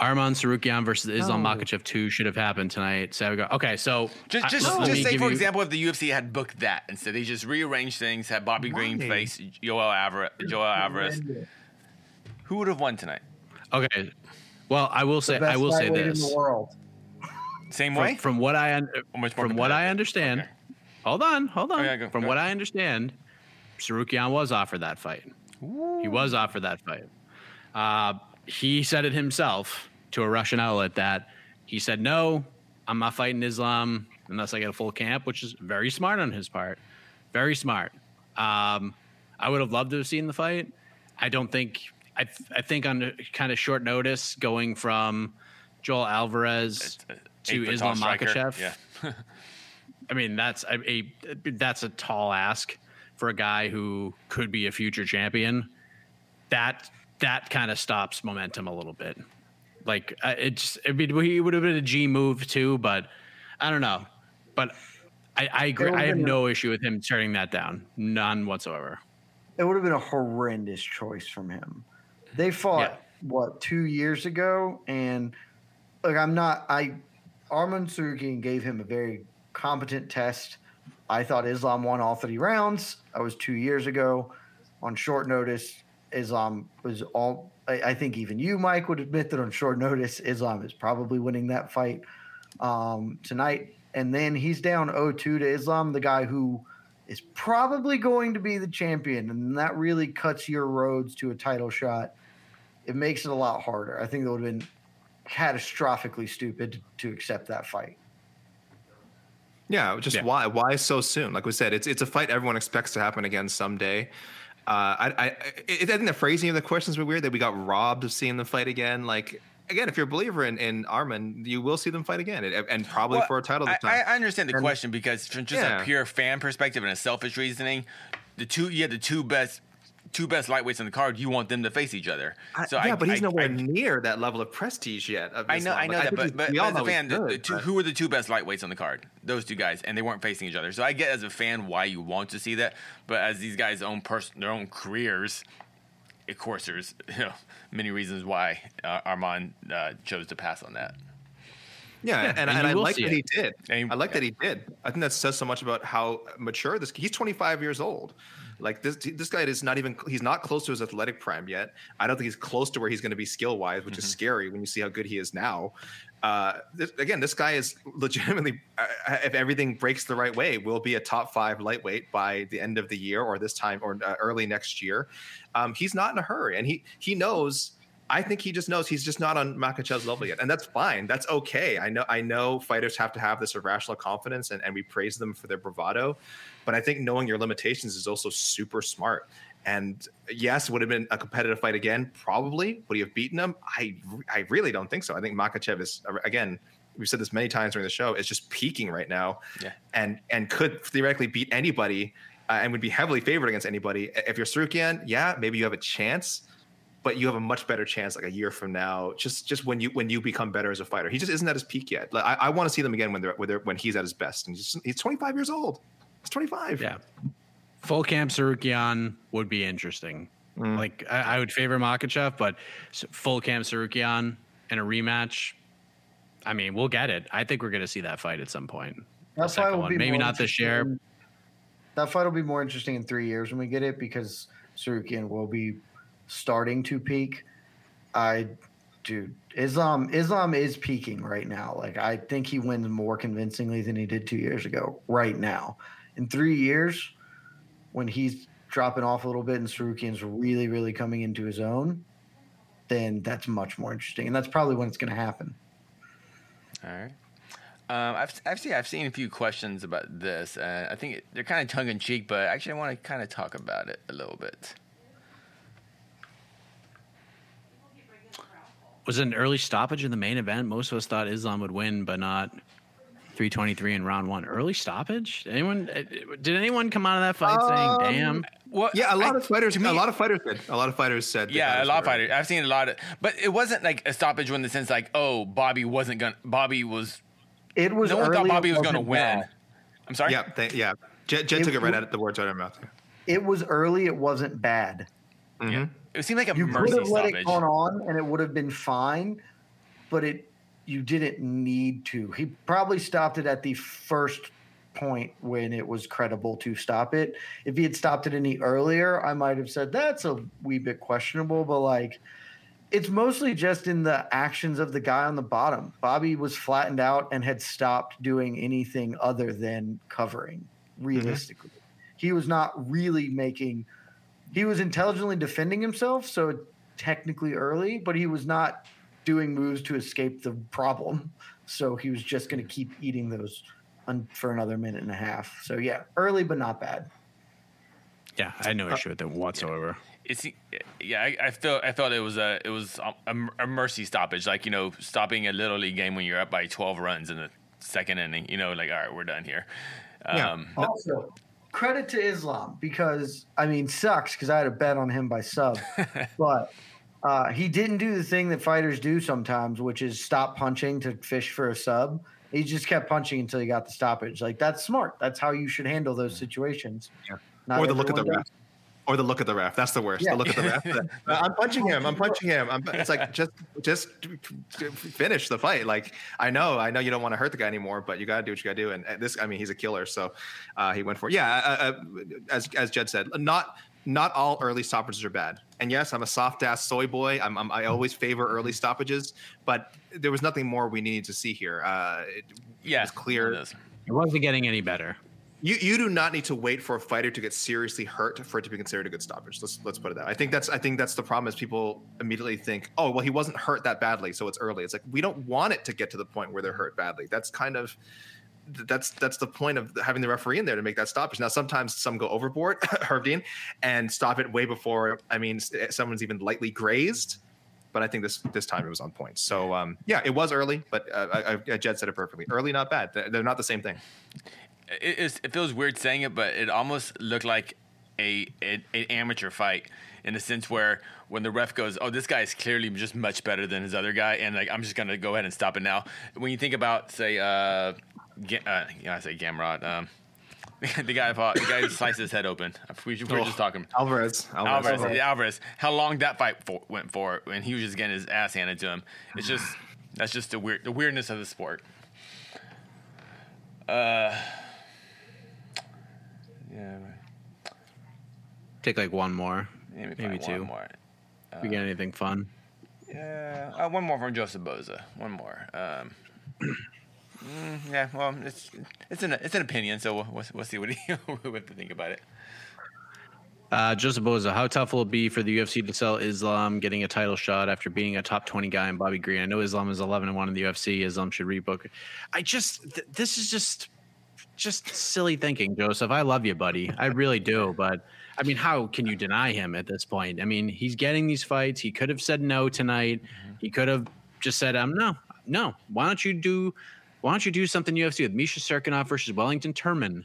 Arman Tsarukyan versus Islam No. Makhachev 2 should have happened tonight. So we go. Okay, so Just I- just let just say for you- example, if the UFC had booked that instead, they just rearranged things, had Bobby Green Why? face Joel Alvarez, Joel Alvarez. Who would have won tonight? Okay. Well, I will The say best I will say lightweight this. in the world. Same From, way. from what I un- from what I understand, Okay. hold on, hold on. Okay, go, from go. what I understand, Tsarukyan was offered that fight. He was offered that fight. Uh, he said it himself to a Russian outlet that he said, "No, I'm not fighting Islam unless I get a full camp," which is very smart on his part. Very smart. Um, I would have loved to have seen the fight. I don't think. I, th- I think on kind of short notice, going from Joel Alvarez to Islam. Makhachev. Yeah. (laughs) I mean, that's a, a that's a tall ask for a guy who could be a future champion. That that kind of stops momentum a little bit. Like uh, it's, I mean, he would have been a G move too, but I don't know. But I, I agree. I have no issue with him turning that down, none whatsoever. It would have been a horrendous choice from him. They fought Yeah. what two years ago, and like I'm not. I Arman Tsarukyan gave him a very competent test. I thought Islam won all three rounds. That was two years ago. on short notice, Islam was all. I, I think even you, Mike, would admit that on short notice, Islam is probably winning that fight um, tonight. And then he's down 0-2 to Islam, the guy who is probably going to be the champion, and that really cuts your roads to a title shot. It makes it a lot harder. I think it would have been catastrophically stupid to accept that fight. Yeah, just Yeah. why why so soon? Like we said, it's it's a fight everyone expects to happen again someday. Uh, I, I I I think the phrasing of the questions were weird that we got robbed of seeing them fight again. Like again, if you're a believer in, in Armin, you will see them fight again, and, and probably Well, for a title this I. I understand the And- question because from just Yeah. a pure fan perspective and a selfish reasoning, the two you had the two best two best lightweights on the card. You want them to face each other. I- yeah, I, but he's I, nowhere I, near that level of prestige yet. of I know, I know Like, that, think but but, but as a know he's fan, the, the two, who were the two best lightweights on the card? Those two guys, and they weren't facing each other. So I get as a fan why you want to see that, but as these guys' own person, their own careers, of course, there's (laughs) you know, many reasons why uh, Arman uh, chose to pass on that. Yeah, and, and and, I like see that it. he did. And- I like that he did. I think that says so much about how mature this. He's 25 years old. Like this, this guy is not even. He's not close to his athletic prime yet. I don't think he's close to where he's going to be skill wise, which is scary when you see how good he is now. Uh, this, again, this guy is legitimately. Uh, if everything breaks the right way, will be a top five lightweight by the end of the year, or this time, or uh, early next year. Um, he's not in a hurry, and he he knows. I think he just knows he's just not on Makhachev's level yet, and that's fine. That's okay. I know. I know fighters have to have this irrational confidence, and, and we praise them for their bravado. But I think knowing your limitations is also super smart. And yes, would have been a competitive fight again. Probably would he have beaten him? I I really don't think so. I think Makhachev is again. We've said this many times during the show. Is just peaking right now, Yeah. and and could theoretically beat anybody, uh, and would be heavily favored against anybody. If you're Tsarukyan, yeah, maybe you have a chance but you have a much better chance like a year from now just just when you when you become better as a fighter he just isn't at his peak yet like, i, I want to see them again when they're, when they're when he's at his best and he's, he's 25 years old he's 25 Yeah. Full camp Tsarukyan would be interesting. Mm. Like I, I would favor Makhachev, but full camp Tsarukyan in a rematch. I mean, we'll get it. I think we're going to see that fight at some point. The That fight second will be Maybe not this year. That fight will be more interesting in three years when we get it because Tsarukyan will be starting to peak. I, dude, Islam Islam is peaking right now. Like I think he wins more convincingly than he did two years ago. Right now, in three years, when he's dropping off a little bit and Tsarukyan's really, really coming into his own, then that's much more interesting, and that's probably when it's going to happen. All right. Um, I've I've seen I've seen a few questions about this. I think it, they're kind of tongue in cheek, but actually I want to kind of talk about it a little bit. Was it an early stoppage in the main event? Most of us thought Islam would win, but not 323 in round one. Early stoppage? Anyone? uh, Did anyone come out of that fight Um, saying, "Damn"? Well, yeah a lot I- of fighters to me- a lot of fighters did a lot of fighters said they thought Yeah, a was lot of early. fighters. I've seen a lot of, but it wasn't like a stoppage in the sense like, oh, Bobby wasn't gonna. Bobby was. It was no one thought Bobby was gonna win. bad. I'm sorry. yeah they, yeah Jed, Jed It took it right out of the words out of her mouth It was early. It wasn't bad. It seemed like a you could have let stoppage. it go on and it would have been fine, but it you didn't need to. He probably stopped it at the first point when it was credible to stop it. If he had stopped it any earlier, I might have said that's a wee bit questionable, but like it's mostly just in the actions of the guy on the bottom. Bobby was flattened out and had stopped doing anything other than covering, mm-hmm. realistically. He was not really making he was intelligently defending himself, so technically early, but he was not doing moves to escape the problem. So he was just going to keep eating those un- for another minute and a half. So yeah, early but not bad. Yeah, I had no issue with it whatsoever. It's yeah. I, I felt I thought it was a it was a, a mercy stoppage, like you know, stopping a little league game when you're up by 12 runs in the second inning. You know, like all right, we're done here. Yeah. Um, Also, credit to Islam because I mean sucks because I had a bet on him by sub, (laughs) but uh, he didn't do the thing that fighters do sometimes, which is stop punching to fish for a sub. He just kept punching until he got the stoppage. Like that's smart. That's how you should handle those situations. Yeah. Not or the look at the ref. Or the look at the ref that's the worst Yeah. the look at the ref The- i'm punching him i'm punching him I'm, it's like (laughs) just just finish the fight like i know i know you don't want to hurt the guy anymore but you got to do what you got to do and this i mean he's a killer so uh, he went for it. yeah uh, uh, as as jed said not not all early stoppages are bad. And yes, I'm a soft ass soy boy. I'm, I'm, i always favor early stoppages, but there was nothing more we needed to see here. Uh, it, yeah, was clear. It wasn't getting any better. You you do not need to wait for a fighter to get seriously hurt for it to be considered a good stoppage. Let's let's put it that. Way. I think that's I think that's the problem is people immediately think, oh well, he wasn't hurt that badly, so it's early. It's like we don't want it to get to the point where they're hurt badly. That's kind of that's that's the point of having the referee in there to make that stoppage. Now, sometimes some go overboard, (laughs) Herb Dean, and stop it way before. I mean, someone's even lightly grazed. But I think this this time it was on point. So um, yeah, it was early, but uh, I, I, Jed said it perfectly. Early, not bad. They're not the same thing. It, it feels weird saying it, but it almost looked like a, a an amateur fight in the sense where when the ref goes, "Oh, this guy is clearly just much better than his other guy," and like I'm just gonna go ahead and stop it now. When you think about, say, uh, uh, yeah, I say Gamrot. Um, (laughs) the guy fought, the guy sliced his head open. We, were oh, just talking Alvarez. Alvarez. Alvarez. Alvarez. Alvarez. How long that fight for, went for, and he was just getting his ass handed to him. It's just that's just the weird the weirdness of the sport. Take like one more, maybe, maybe two. more. Uh, we get anything fun? Yeah, uh, one more from Joseph Boza. One more. Um, (clears throat) Mm, yeah, well, it's it's an it's an opinion, so we'll, we'll, we'll see what he we have to think about it. Uh, Joseph Boza, how tough will it be for the UFC to sell Islam getting a title shot after being a top 20 guy in Bobby Green? I know Islam is 11 and 1 in the UFC. Islam should rebook. I just, th- this is just, just silly thinking, Joseph. I love you, buddy. I really do. But I mean, how can you deny him at this point? I mean, he's getting these fights. He could have said no tonight. Mm-hmm. He could have just said, um, no, no. Why don't you do why don't you do something UFC with Misha Cirkunov versus Wellington Turman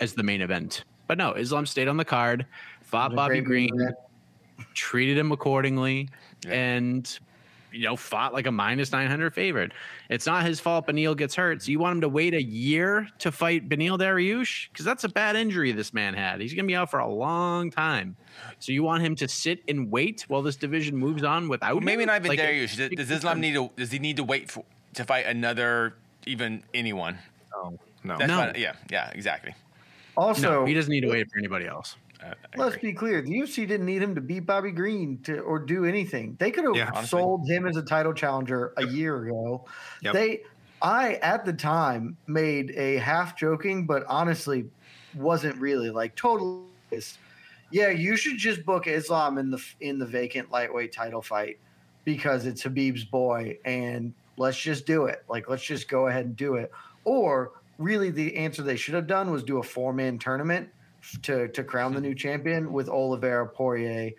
as the main event? But no, Islam stayed on the card, fought Bobby Green, treated him accordingly, yeah. and you know fought like a minus nine hundred favorite. It's not his fault. Beneil gets hurt, so you want him to wait a year to fight Beneil Dariush because that's a bad injury this man had. He's gonna be out for a long time. So you want him to sit and wait while this division moves on without well, maybe him? not even like, Dariush. Does Islam need to? Does he need to wait for? to fight another even anyone. No, no, That's no. yeah, yeah, exactly. Also, no, he doesn't need to wait for anybody else. Uh, let's be clear: the UFC didn't need him to beat Bobby Green to or do anything. They could have yeah, sold him as a title challenger a year ago. Yep. They, I at the time made a half joking, but honestly, wasn't really like totally. Yeah, you should just book Islam in the in the vacant lightweight title fight because it's Khabib's boy and let's just do it. Like, let's just go ahead and do it. Or really, the answer they should have done was do a four man tournament to to crown the new champion with Oliveira, Poirier,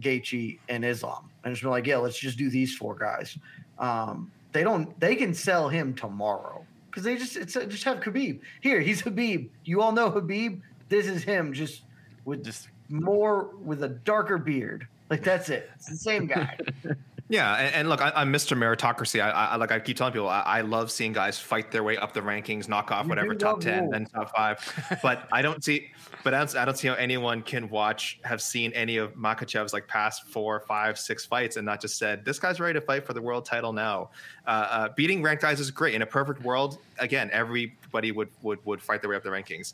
Gaethje, and Islam. And just be like, yeah, let's just do these four guys. Um, they don't. They can sell him tomorrow because they just it's just have Khabib here. He's Khabib. You all know Khabib. This is him, just with just more with a darker beard. Like that's it. It's the same guy. (laughs) Yeah, and, and look, I, am Mr. Meritocracy. I, I, like I keep telling people, I, I, love seeing guys fight their way up the rankings, knock off whatever top ten, then top five. but I don't see, but I don't, I don't see how anyone can watch, have seen any of Makhachev's like past four, five, six fights, and not just said this guy's ready to fight for the world title now. Uh, uh, beating ranked guys is great. In a perfect world, again, everybody would would would fight their way up the rankings.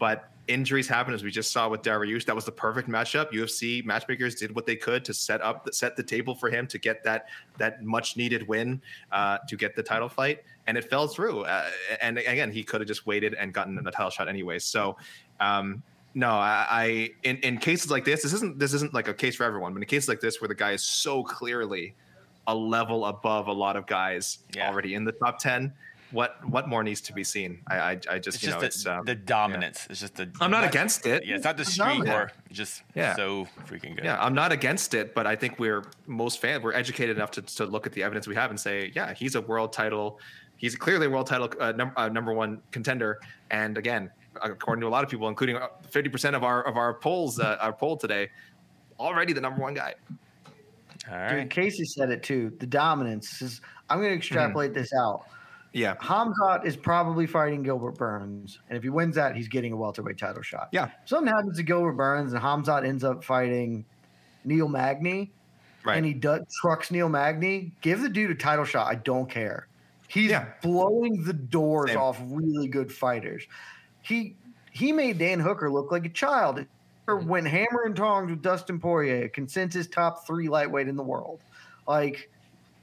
But injuries happen, as we just saw with Dariush. That was the perfect matchup. UFC matchmakers did what they could to set up, set the table for him to get that that much needed win uh, to get the title fight, and it fell through. Uh, and again, he could have just waited and gotten the title shot anyway. So. Um, no, I, I in, in cases like this, this isn't this isn't like a case for everyone, but in cases like this where the guy is so clearly a level above a lot of guys yeah. already in the top ten, what what more needs to be seen? I I, I just it's you just know the, it's um, the dominance. Yeah. It's just the. I'm not against it. Yeah, it's not the street or just yeah. so freaking good. Yeah, I'm not against it, but I think we're most fans we're educated enough to to look at the evidence we have and say, yeah, he's a world title. He's clearly a world title uh, num- uh, number one contender. And again, according to a lot of people, including 50% of our of our polls, uh, our poll today, already the number one guy. All right. Dude, Casey said it too. The dominance is. I'm going to extrapolate mm. this out yeah. Hamzat is probably fighting Gilbert Burns. And if he wins that, he's getting a welterweight title shot. Yeah. Something happens to Gilbert Burns and Hamzat ends up fighting Neil Magny. Right. And he does, trucks Neil Magny. Give the dude a title shot. I don't care. He's yeah. blowing the doors Same. off really good fighters. He he made Dan Hooker look like a child. went hammer and tongs with Dustin Poirier, consensus top three lightweight in the world. Like,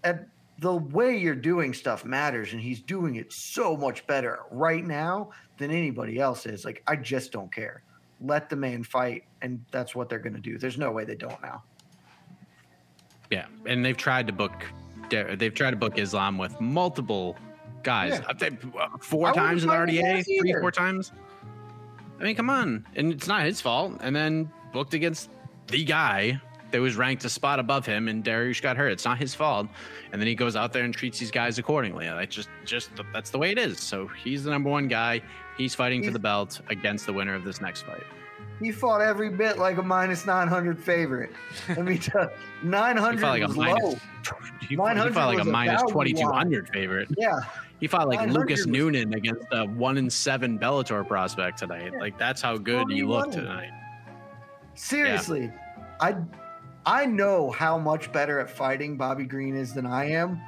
at the way you're doing stuff matters, and he's doing it so much better right now than anybody else is. Like, I just don't care. Let the man fight, and that's what they're going to do. There's no way they don't now. Yeah, and they've tried to book. They've tried to book Islam with multiple guys. Yeah. Uh, four I times in the RDA, three, four times. I mean, come on, and it's not his fault. And then booked against the guy that was ranked a spot above him, and Dariush got hurt. It's not his fault. And then he goes out there and treats these guys accordingly. Like just, just that's the way it is. So he's the number one guy. He's fighting for the belt against the winner of this next fight. He fought every bit like a minus 900 favorite. Let me tell you, 900 (laughs) He fought like a was minus. low. He he fought like a a twenty two hundred favorite. Yeah. He fought like Lucas was- Noonan against a one in seven Bellator prospect tonight. Like that's how good he looked tonight. Seriously, I I know how much better at fighting Bobby Green is than I am,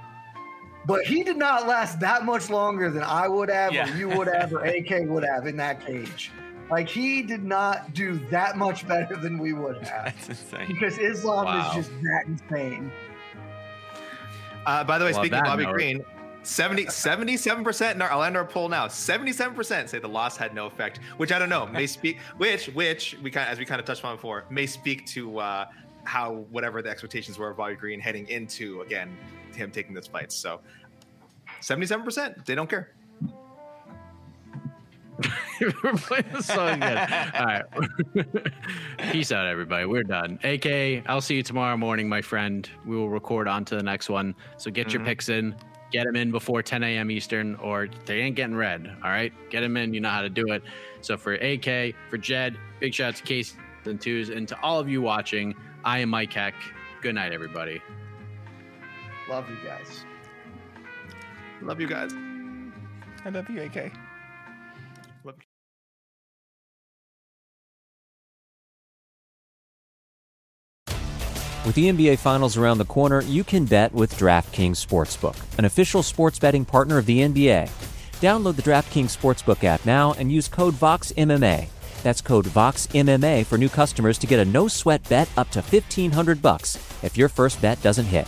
but he did not last that much longer than I would have, Yeah. or you would have, or (laughs) AK would have in that cage. Like he did not do that much better than we would (laughs) have That's insane. because Islam Wow. is just that insane. Uh, by the way, Well, speaking of Bobby note- Green, 70, 77% in our, I'll end our poll now. 77% say the loss had no effect, which I don't know, may (laughs) speak, which, which we kind of, as we kind of touched on before, may speak to uh, how whatever the expectations were of Bobby Green heading into, again, him taking this fight. So 77%, they don't care. (laughs) We're playing the song again. All right. (laughs) Peace out, everybody. We're done. AK, I'll see you tomorrow morning, my friend. We will record on to the next one. So get your mm-hmm. picks in. Get them in before 10 a.m. Eastern, or they ain't getting read. All right. Get them in. You know how to do it. So for AK, for Jed, big shout out to Case and Twos, and to all of you watching, I am Mike Heck. Good night, everybody. Love you guys. Love you guys. I love you, AK. With the NBA Finals around the corner, you can bet with DraftKings Sportsbook, an official sports betting partner of the NBA. Download the DraftKings Sportsbook app now and use code VOXMMA. That's code VOXMMA for new customers to get a no-sweat bet up to 1500 bucks if your first bet doesn't hit.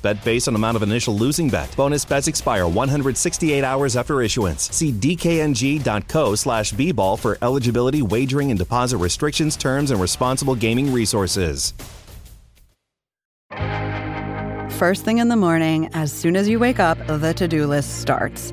bet based on amount of initial losing bet. Bonus bets expire 168 hours after issuance. See dkng.co slash bball for eligibility, wagering, and deposit restrictions, terms, and responsible gaming resources. First thing in the morning, as soon as you wake up, the to do list starts.